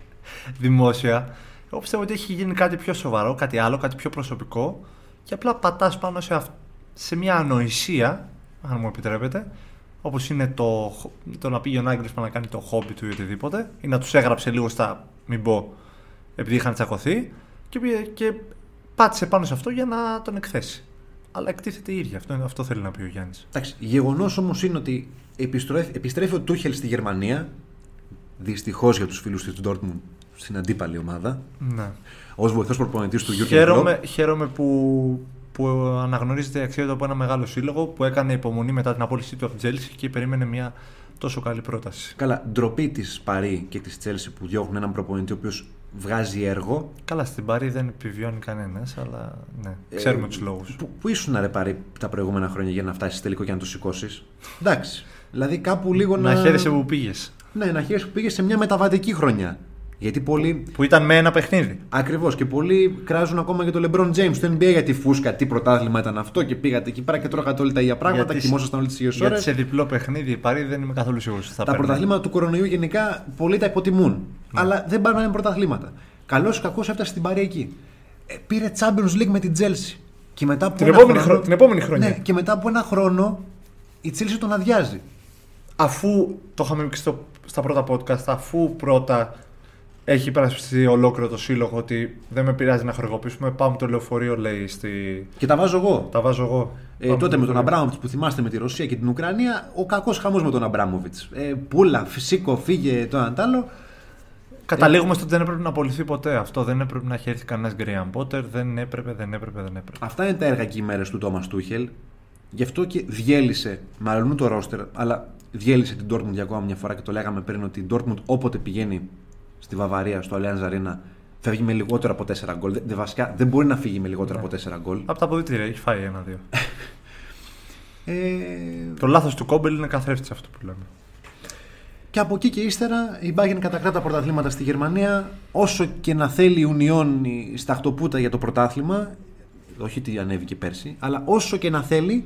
[laughs] δημόσια, εγώ πιστεύω ότι έχει γίνει κάτι πιο σοβαρό, κάτι άλλο, κάτι πιο προσωπικό και απλά πατάς πάνω σε, αυ- σε μια ανοησία, αν μου επιτρέπετε, όπως είναι το, το να πήγε ο Νάγκελσμαν να κάνει το χόμπι του ή οτιδήποτε, ή να τους έγραψε λίγο στα μην πω, επειδή είχαν τσακωθεί και, πήγε- και πάτησε πάνω σε αυτό για να τον εκθέσει. Αλλά εκτίθεται η ίδια. Αυτό, αυτό θέλει να πει ο Γιάννης. Εντάξει, γεγονός όμως είναι ότι επιστρέφει, επιστρέφει ο Τούχελ στη Γερμανία. Δυστυχώς για τους φίλους της Dortmund στην αντίπαλη ομάδα. Ναι. Ω βοηθός προπονητής του Γιώργου Χαίρομαι, χαίρομαι που, που αναγνωρίζεται η αξία του από ένα μεγάλο σύλλογο που έκανε υπομονή μετά την απόλυσή του από την Chelsea και περίμενε μια τόσο καλή πρόταση. Καλά, ντροπή της Παρή και της Τσέλση που διώχνουν έναν προπονητή ο οποίος βγάζει έργο. Καλά, στην Παρή δεν επιβιώνει κανένας, αλλά ναι, ξέρουμε Ε, τους λόγους. Πού, πού ήσουν ρε Παρή τα προηγούμενα χρόνια για να φτάσεις τελικό και να το σηκώσεις; Εντάξει. Δηλαδή κάπου λίγο να. Να χαίρεσαι που πήγες. Ναι, να χαίρεσαι που πήγες σε μια μεταβατική χρονιά. Γιατί πολλοί Που ήταν με ένα παιχνίδι. Ακριβώς. Και πολλοί κράζουν ακόμα για τον LeBron James στο NBA για τη φούσκα. Τι πρωτάθλημα ήταν αυτό και πήγατε εκεί πέρα και τρώγατε όλα τα ίδια πράγματα. Γιατί- Κοιμόσασταν όλες τις ίδιες ώρες. Γιατί σε διπλό παιχνίδι η Παρή δεν είμαι καθόλου σίγουρος. Θα Τα παίρνει. πρωταθλήματα του κορονοϊού γενικά πολλοί τα υποτιμούν. Ναι. Αλλά δεν πάνε να είναι πρωταθλήματα. Καλός ή κακός έφτασε στην Παρή εκεί. Ε, πήρε Champions League με την Chelsea. Και μετά από Την ένα επόμενη χρόνο- χρο- την επόμενη χρονιά. Ναι, και μετά από ένα χρόνο η Chelsea τον αδειάζει. Αφού το είχαμε πει στο, στα πρώτα podcast, αφού πρώτα έχει υπερασπιστεί ολόκληρο το σύλλογο ότι δεν με πειράζει να χορηγοποιήσουμε, πάμε το λεωφορείο, λέει. Στη... Και τα βάζω εγώ. Τα βάζω εγώ. Ε, Πάμε τότε το με τον λεωφορείο. Αμπράμοβιτς που θυμάστε με τη Ρωσία και την Ουκρανία, ο κακός χαμός με τον Αμπράμοβιτς. Ε, πούλα, φυσικό, φύγε το ένα τ' άλλο. Καταλήγουμε στο ότι δεν έπρεπε να απολυθεί ποτέ αυτό. Δεν έπρεπε να έχει έρθει κανένας Γκρέαμ Πότερ. Δεν έπρεπε, δεν έπρεπε, δεν έπρεπε. Αυτά είναι τα έργα και οι μέρες του Τόμας Τούχελ. Γι' αυτό και διέλυσε με αλλού το ρόστερ, αλλά διέλυσε την Dortmund για ακόμα μια φορά και το λέγαμε πριν ότι η Dortmund όποτε πηγαίνει στη Βαβαρία, στο Allianz Arena, φεύγει με λιγότερο από 4 γκολ. Δεν, βασικά δεν μπορεί να φύγει με λιγότερο από 4 γκολ. Από τα αποδητήρια έχει φάει ένα-δύο. [laughs] Ε, το λάθος του Κόμπελ είναι καθρέφτης αυτό που λέμε. και από εκεί και ύστερα η Bayern κατακρά τα πρωταθλήματα στη Γερμανία. Όσο και να θέλει η Union στα χτωπούτα για το πρωτάθλημα, όχι ότι ανέβηκε πέρσι, αλλά όσο και να θέλει,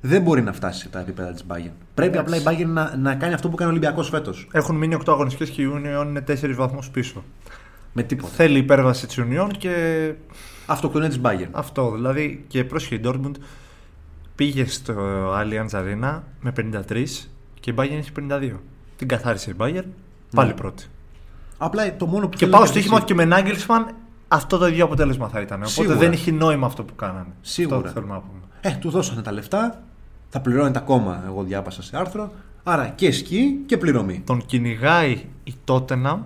δεν μπορεί να φτάσει σε τα επίπεδα της Bayern. Πρέπει απλά η Bayern να, να κάνει αυτό που κάνει ο Ολυμπιακός φέτος. Έχουν μείνει 8 αγωνιστικές και η Union είναι 4 βαθμούς πίσω. Με τίποτα. Θέλει υπέρβαση της Union και Αυτοκτονία της Bayern. αυτό. Δηλαδή και πρόσχε η Dortmund πήγε στο Allianz Arena με 53 και η Bayern έχει 52. Την καθάρισε η Bayern, πάλι Ναι. πρώτη. Απλά το μόνο που Και θέλω πάω να στο πω στοίχημα εσύ- και με Nagelsmann αυτό το ίδιο αποτέλεσμα θα ήταν. Οπότε Σίγουρα. δεν έχει νόημα αυτό που κάνανε. Σίγουρα. Αυτό θέλουμε να πούμε. Ε, του δώσανε τα λεφτά, θα πληρώνεται ακόμα, εγώ διάβασα σε άρθρο. Άρα και σκι και πληρωμή. Τον κυνηγάει η Tottenham,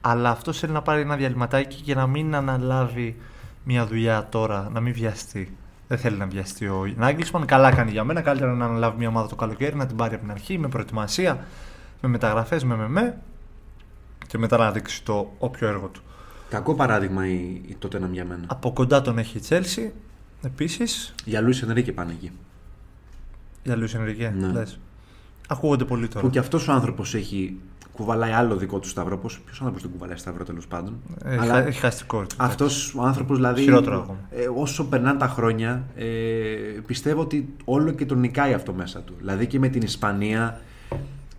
αλλά αυτό θέλει να πάρει ένα διαλυματάκι για να μην αναλάβει μια δουλειά τώρα, να μην βιαστεί. Δεν θέλει να βιαστεί ο Νάγκλισμαν. Καλά κάνει για μένα. Καλύτερα να αναλάβει μια ομάδα το καλοκαίρι, να την πάρει από την αρχή με προετοιμασία, με μεταγραφές, με με με και μετά να δείξει το όποιο έργο του. Κακό παράδειγμα η, η τότε να για μένα. Από κοντά τον έχει η Chelsea. Επίσης, Για Λούι Ενρίκε πάνε εκεί. Για Λουίς Ενρικέ. Ναι. λες. Ακούγονται πολύ τώρα. Που και αυτός ο άνθρωπος έχει κουβαλάει άλλο δικό του σταυρό. Ποιος άνθρωπος δεν κουβαλάει σταυρό τέλος πάντων. Έχει, Αλλά έχει χάσει την κόρη του. αυτός ο άνθρωπος δηλαδή. Χειρότερο ακόμα. ε, όσο περνάνε τα χρόνια, ε, πιστεύω ότι όλο και τον νικάει αυτό μέσα του. Δηλαδή και με την Ισπανία.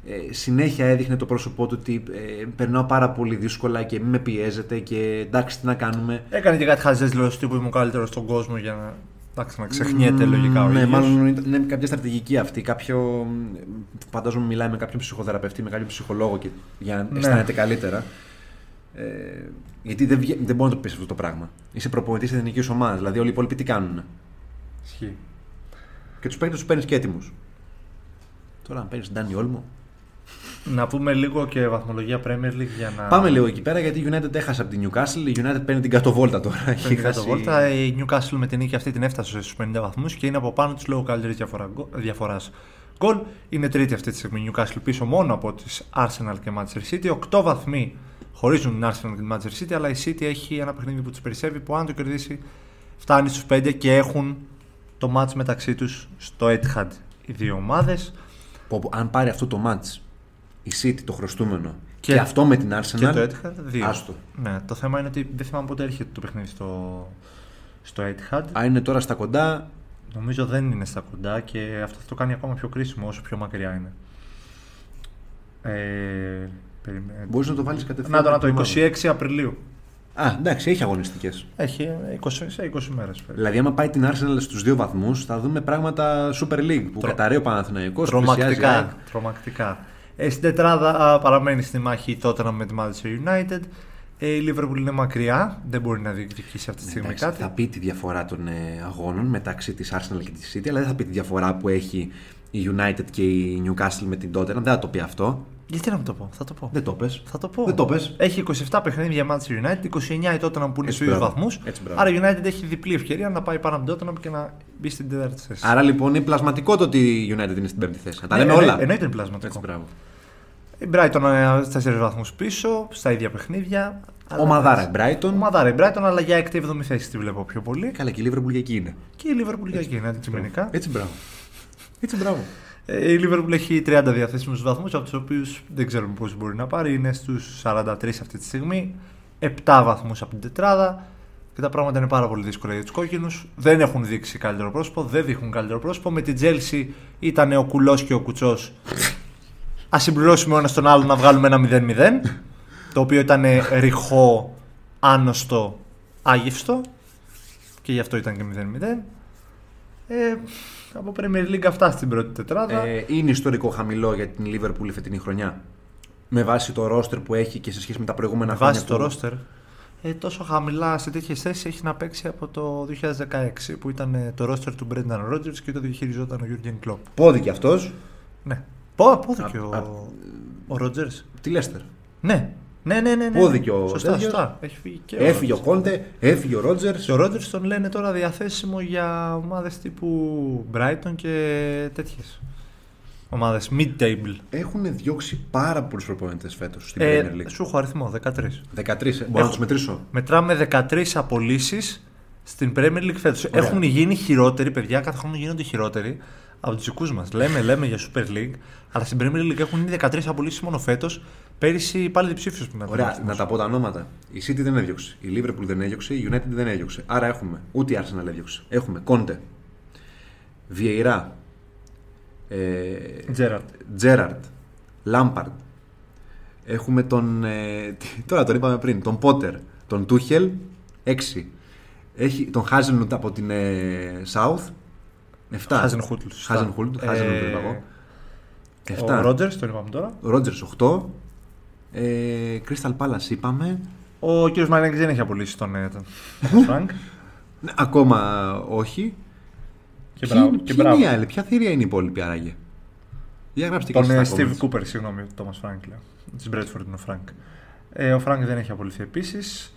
Ε, συνέχεια έδειχνε το πρόσωπό του ότι ε, περνάω πάρα πολύ δύσκολα και μην με πιέζεται και εντάξει τι να κάνουμε. Έκανε και κάτι χαζές δηλώσεις τύπου ήμουν καλύτερος στον κόσμο για να, εντάξει, να ξεχνιέται λογικά ο Ναι, ίδιος. μάλλον είναι κάποια στρατηγική αυτή. Κάποιο, φαντάζομαι μιλάει με κάποιον ψυχοθεραπευτή, με κάποιον ψυχολόγο και, για να Ναι. αισθάνεται καλύτερα. Ε, γιατί δεν, βγα- δεν μπορεί να το πεις αυτό το πράγμα. Είσαι προπονητής εθνικής ομάδας. Δηλαδή όλοι οι υπόλοιποι τι κάνουν. Ισχύει. Και τους παίρνει τους παίρνεις και έτοιμους. Τώρα, αν παίρνεις Ντάνι Όλμο. Να πούμε λίγο και βαθμολογία Premier League για να. Πάμε λίγο εκεί πέρα γιατί η United έχασε από την Newcastle. Η United παίρνει την κατοβόλτα τώρα. Έχει Έχει χάσει- βόλτα. Η Newcastle με την νίκη αυτή την έφτασε στους 50 βαθμούς και είναι από πάνω της λόγω καλύτερης διαφοράς γκολ. Είναι τρίτη αυτή τη στιγμή η Newcastle πίσω μόνο από τις Arsenal και Manchester City. 8 βαθμοί χωρίζουν την Arsenal και την Manchester City, αλλά η City έχει ένα παιχνίδι που τους περισσεύει που αν το κερδίσει φτάνει στους 5 και έχουν το match μεταξύ τους στο Etihad οι δύο ομάδες. Πω, πω, αν πάρει αυτό το match η City το χρωστούμενο και, Και- αυτό με την Arsenal. Και το Etihad δύο. Άστο. Ναι, το θέμα είναι ότι δεν θυμάμαι πότε έρχεται το παιχνίδι στο, στο Etihad. Αν είναι τώρα στα κοντά, Νομίζω δεν είναι στα κοντά και αυτό θα το κάνει ακόμα πιο κρίσιμο όσο πιο μακριά είναι. Ε, περιμέ- μπορείς να το βάλεις κατευθείαν. Να το, να το με την 26 Απριλίου. ομάδα. Α, εντάξει, έχει αγωνιστικές. Έχει 20, σε 20 μέρες. περίπου. Δηλαδή, άμα πάει την Arsenal στους δύο βαθμούς, θα δούμε πράγματα Super League που Τρο- καταραίει ο Παναθηναϊκός, πλησιάζει η Τρομακτικά. ΑΕΚ. τρομακτικά. Ε, στην τετράδα α, παραμένει στη μάχη η Tottenham με τη Manchester United. Ε, η Liverpool είναι μακριά, δεν μπορεί να διεκδικήσει αυτή τη στιγμή Εντάξει, κάτι. θα πει τη διαφορά των ε, αγώνων μεταξύ της Arsenal και της City, αλλά δεν θα πει τη διαφορά που έχει η United και η Newcastle με την Tottenham. Δεν θα το πει αυτό. Γιατί να μην το πω, θα το πω. Δεν το πες. Θα το πω. Δεν το πες. Έχει 27 παιχνίδια η Manchester United, 29 η Tottenham που είναι Έτσι, στου ίδιου μπράβο. βαθμούς. Έτσι, μπράβο. Άρα η United έχει διπλή ευκαιρία να πάει πάνω από την Tottenham και να μπει στην τέταρτη θέση. Άρα λοιπόν είναι πλασματικό το ότι η United είναι στην πέμπτη θέση. Να τα Ναι, λέμε εννο- όλα. Εννοείται είναι πλασματικό. Έτσι, μπράβο. Η Brighton ε, 4 βαθμούς πίσω, στα ίδια παιχνίδια. Αλλά- Ομαδάρα η Brighton. Ομαδάρα η Brighton, αλλά για 6η-7η θέση τη βλέπω πιο πολύ. Καλά, και η Liverpool και εκεί είναι. Και η Liverpool για εκεί είναι αντικειμενικά. Έτσι, μπράβο. Έτσι, μπράβο. Ε, Η Liverpool έχει 30 διαθέσιμους βαθμούς, από τους οποίους δεν ξέρουμε πόσους μπορεί να πάρει. Είναι στους 43 αυτή τη στιγμή. 7 βαθμούς από την τετράδα. Και τα πράγματα είναι πάρα πολύ δύσκολα για τους κόκκινους. Δεν έχουν δείξει καλύτερο πρόσωπο, δεν δείχνουν καλύτερο πρόσωπο. Με την Chelsea ήταν ο κουλός και ο κουτσός. Ας συμπληρώσουμε ο ένας τον άλλο να βγάλουμε ένα 0-0. το οποίο ήταν ρηχό, άνοστο, άγευστο. Και γι' αυτό ήταν και 0-0. Ε, από Premier League αυτά στην πρώτη τετράδα. Ε, είναι ιστορικό χαμηλό για την Liverpool η φετινή χρονιά. Με βάση το ρόστερ που έχει και σε σχέση με τα προηγούμενα Με χρόνια. βάση το που- ρόστερ. Ε, τόσο χαμηλά σε τέτοιες θέσεις έχει να παίξει από το 2016 που ήταν ε, το ρόστερ του Brendan Rodgers και το διαχειριζόταν ο Jurgen Klopp. Πόδι αυτός. Ναι. Πω, απόδικε Α- ο, α- ο Rodgers. Τι Λέστερ. Ναι. Ναι, ναι, ναι. ναι. Πόδικε ο Σωστά, τέτοιος; σωστά. Έχει φύγει και Έφυγε ο Rodgers. Κόντε, έφυγε ο Ρότζερ. Και ο Rodgers τον λένε τώρα διαθέσιμο για ομάδες τύπου Brighton και τέτοιες. Ομάδες mid-table. Έχουν διώξει πάρα πολλούς προπονητές φέτος στην Ε, Premier League. σου έχω αριθμό, 13. 13. Μπορώ να Έχω- τους μετρήσω; Μετράμε 13 απολύσεις στην Premier League φέτος. Ωραία. Έχουν γίνει χειρότεροι, παιδιά, κάθε χρόνο γίνονται χειρότεροι από τους δικούς μας. Λέμε, λέμε για Super League, αλλά στην Premier League έχουν ήδη 13 απολύσεις μόνο φέτος. Πέρυσι πάλι διψήφιο που να Ωραία, να τα πω τα ονόματα. Η City δεν έδιωξε. Η Liverpool δεν έδιωξε. Η United δεν έδιωξε. Άρα έχουμε. Ούτε η Arsenal έδιωξε. Έχουμε Κόντε. Βιεϊρά. Ε, Τζέραρτ. Τζέραρτ. Λάμπαρντ. Έχουμε τον. Ε, τι- τώρα τον είπαμε πριν. Τον Πότερ. Τον Τούχελ. 6. Έχει τον Χάζενχουτλ από την ε, South. 7. Χάζενχουτλ. Χάζενχουτλ. Χάζενχουτλ το είπα εγώ. Ο Ρότζερς, τον είπαμε τώρα. Ρότζερς 8. Ε, Crystal Palace είπαμε. Ο κ. Μαρινάκη δεν έχει απολύσει τον, ε, τον [laughs] Φρανκ. Ναι, Ακόμα όχι. και Ποιοι- μπράβο. ποιοι Και μπράβο. είναι οι άλλοι, ποια θηρία είναι η υπόλοιπη άραγε; Για γράψτε και Τον ε, εσείς στα Steve comments. Cooper, συγγνώμη, ο Thomas Frank λέω. Της Bradford είναι ο Frank. Ε, ο Frank δεν έχει απολυθεί επίσης.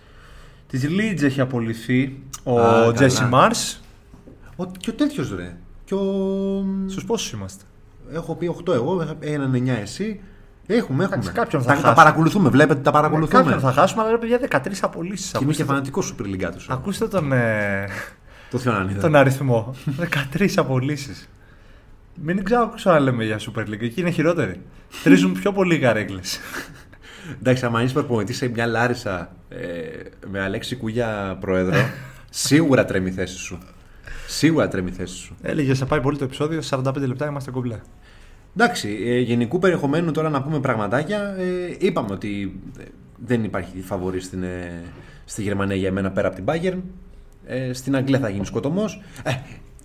Της Leeds έχει απολυθεί ο Α, Jesse καλά. Mars. Ο, και ο τέτοιος ρε. Και ο... Στους πόσους είμαστε; Έχω πει 8 εγώ, έναν 9 εσύ. Έχουμε, έχουμε. Εντάξει, κάποιον θα τα, τα χάσουμε. παρακολουθούμε, βλέπετε, τα παρακολουθούμε. Κάποιον θα χάσουμε, αλλά ρε παιδιά 13 απολύσεις. Και είμαι και φανατικός Super League του. Ακούστε τον, ε, Το Θιονανίδα. τον αριθμό. 13 απολύσεις. Μην ξέρω να λέμε για Super League. Εκεί είναι χειρότεροι. Τρίζουν πιο πολύ καρέκλες. Εντάξει, άμα είσαι προπονητής σε μια Λάρισα ε, με Αλέξη Κούγια πρόεδρο, [laughs] σίγουρα τρέμει η θέση σου. Σίγουρα τρέμει η θέση σου. Έλεγε σε πάει πολύ το επεισόδιο. 45 λεπτά είμαστε κομπλέ. Εντάξει, ε, γενικού περιεχομένου τώρα να πούμε πραγματάκια. Ε, είπαμε ότι ε, δεν υπάρχει φαβορή στην, ε, στη Γερμανία για μένα πέρα από την Bayern. Ε, στην Αγγλία θα γίνει σκοτωμός. Ε,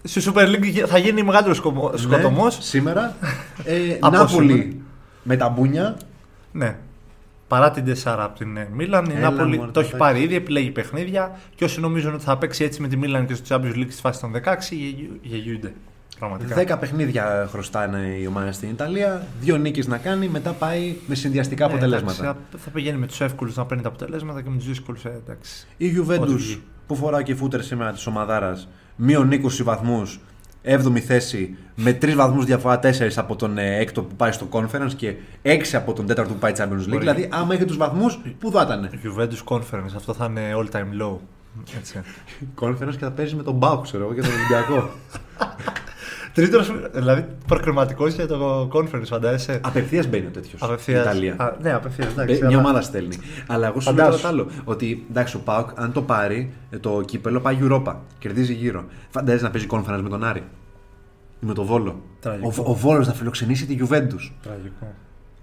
Στη Super League θα γίνει μεγαλύτερος σκοτωμό. ναι, σήμερα. Ε, [laughs] Από Νάπολη σήμερα. με τα μπούνια. Ναι. Παρά την 4 από την ε, Μίλαν, η Έλα, Νάπολη μωρέ, το το έχει παίξει. πάρει ήδη, επιλέγει παιχνίδια και όσοι νομίζουν ότι θα παίξει έτσι με τη Μίλαν και στο Champions League στη φάση των 16 γε- γελιούνται. Πραγματικά. 10 παιχνίδια χρωστάνε η ομάδα στην Ιταλία. Δύο νίκες να κάνει. Μετά πάει με συνδυαστικά Ναι, αποτελέσματα. εντάξει, θα- θα πηγαίνει με τους εύκολους να παίρνει τα αποτελέσματα και με τους δύσκολους. Ε, εντάξει. Η Juventus Ό,τι βγει. που φοράει και φούτερ σήμερα της ομαδάρας, μείον 20 βαθμούς, 7η θέση, με 3 βαθμούς διαφορά 4 από τον ε, έκτο που πάει στο conference και 6 από τον τέταρτο που πάει Champions League. Μπορεί. Δηλαδή, άμα είχε τους βαθμούς, πού θα ήταν. Juventus Conference, αυτό θα είναι all time low. Έτσι. [laughs] Conference και θα παίζεις με τον Μπάου, ξέρω εγώ, και τον Ολυμπιακό. [laughs] Τρίτος, δηλαδή προκριματικός για το conference, φαντάζεσαι; Απευθείας μπαίνει ο τέτοιος. Απευθείας. Ιταλία. Α, ναι, απευθείας. Μπε- Μια ομάδα στέλνει. Αλλά εγώ σου λέω Φαντάσου. το άλλο. Ότι εντάξει, ο Πάουκ, αν το πάρει ε, το κύπελο, πάει Europa. Κερδίζει γύρω. Φαντάζεσαι να παίζει conference με τον Άρη. Ή με τον Βόλο. Τραγικό. Ο, ο Βόλος να φιλοξενήσει τη Juventus. Τραγικό.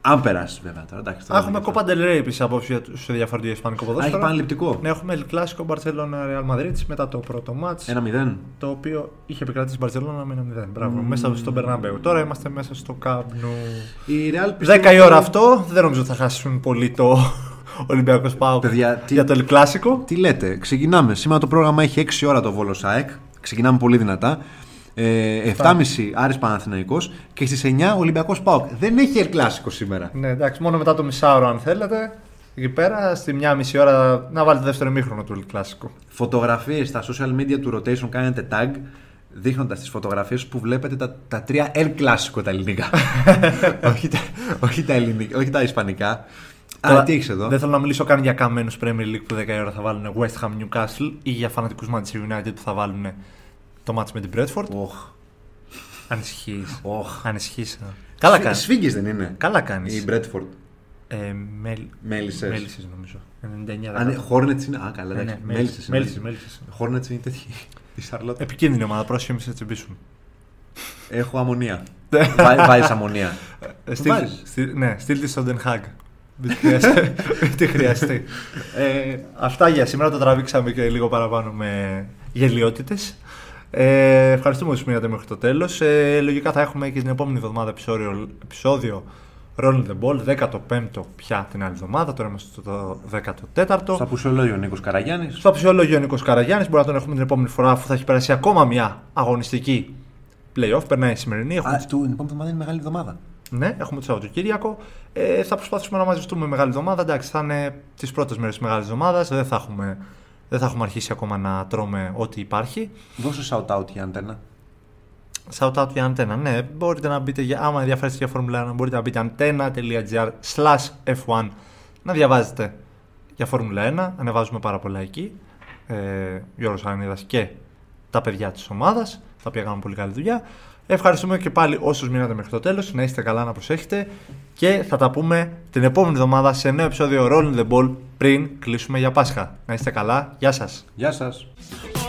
Αν περάσεις, βέβαια. Τώρα, εντάξει, τώρα Α, Έχουμε δεν Copa del Rey επίσης απόψη για- σε διαφορετικό ισπανικό Α, έχει ποδόσφαιρο. πανελειπτικό. Ναι, έχουμε El Clásico Barcelona Real Madrid μετά το πρώτο μάτς Ένα μηδέν. το οποίο είχε επικρατήσει η Barcelona με ένα 0. Μπράβο, μέσα στο Bernabeu. Τώρα είμαστε μέσα στο Camp Nou. Η Real 10 η ώρα αυτό, δεν νομίζω θα χάσουν πολύ το [laughs] Ολυμπιακός Πάοκ Παιδιά, τι- για το El Clásico. Τι λέτε, ξεκινάμε. Σήμερα το πρόγραμμα έχει 6 ώρα το Βόλος ΣΑΕΚ. Ξεκινάμε πολύ δυνατά. Ε, 7.30 Άρης Παναθηναϊκός και στις 9 Ολυμπιακός ΠΑΟΚ. Δεν έχει ερκλάσικο σήμερα. Ναι, εντάξει, μόνο μετά το μισάωρο αν θέλετε. Εκεί πέρα, στη μια μισή ώρα να βάλετε δεύτερο ημίχρονο του El Clásico. Φωτογραφίες στα social media του Rotation κάνετε tag δείχνοντας τις φωτογραφίες που βλέπετε τα, τα τρία El Clásico τα ελληνικά. [laughs] όχι, τα, όχι, τα ελληνικά, όχι τα ισπανικά. Τώρα, Αλλά τι έχεις εδώ; Δεν θέλω να μιλήσω καν για καμένους Premier League που 10 η ώρα θα βάλουν West Ham Newcastle ή για φανατικούς Manchester United που θα βάλουν το match με την Bradford. Οχ, Ανησυχεί. οχ. Ανησυχεί. Καλά κάνεις. Σφίγγες δεν είναι; Καλά κάνεις. Η Bradford. Ε, μέλ... Μέλισσες. Μέλισσες νομίζω. 99. Αν Hornets είναι. Α, καλά, Ναι, εντάξει. ναι, Μέλισσες είναι. μέλισσες, μέλισσες. Hornets είναι τέτοιοι. [laughs] Η Σαρλότα. Επικίνδυνη ομάδα, πρόσχε μη σε τσιμπήσουν. Έχω αμμονία. Βά- Βάζεις αμμονία. Ε, στείλ- βάζεις. στείλ- Ναι, στείλ της στον Den Haag. Δεν χρειάζεται- [laughs] Τι χρειαστεί. Ε, αυτά για σήμερα το τραβήξαμε και λίγο παραπάνω με γελιότητες. Ε, ευχαριστούμε όσους μείνατε μέχρι το τέλος. Ε, λογικά θα έχουμε και την επόμενη εβδομάδα επεισόδιο, επεισόδιο Rolling the Ball, 15ο πια την άλλη εβδομάδα. Τώρα είμαστε στο 14ο. Στο απουσιολόγιο ο Νίκος Καραγιάννης. Στο φυσιολόγιο ο Νίκος Καραγιάννης. Μπορεί να τον έχουμε την επόμενη φορά αφού θα έχει περάσει ακόμα μια αγωνιστική playoff. Περνάει η σημερινή. Έχουμε... Α, του, την επόμενη εβδομάδα είναι μεγάλη εβδομάδα. Ναι, έχουμε το Σαββατοκύριακο. Ε, θα προσπαθήσουμε να μαζευτούμε μεγάλη εβδομάδα. Εντάξει, θα είναι τις πρώτες μέρες της μεγάλης εβδομάδας. Δεν, θα έχουμε- δεν θα έχουμε αρχίσει ακόμα να τρώμε ό,τι υπάρχει. Δώσε shout out για αντένα. Shout out για αντένα. Ναι, μπορείτε να μπείτε, για, άμα ενδιαφέρεστε για Formula 1, μπορείτε να μπείτε antenna.gr slash F1 να διαβάζετε για Formula 1. Ανεβάζουμε πάρα πολλά εκεί. Ε, Γιώργος Ανίδας και τα παιδιά της ομάδας, τα οποία κάνουν πολύ καλή δουλειά. Ευχαριστούμε και πάλι όσους μείνατε μέχρι το τέλος. Να είστε καλά, να προσέχετε. Και θα τα πούμε την επόμενη εβδομάδα σε νέο επεισόδιο Rolling the Ball πριν κλείσουμε για Πάσχα. Να είστε καλά. Γεια σας. Γεια σας. Oh,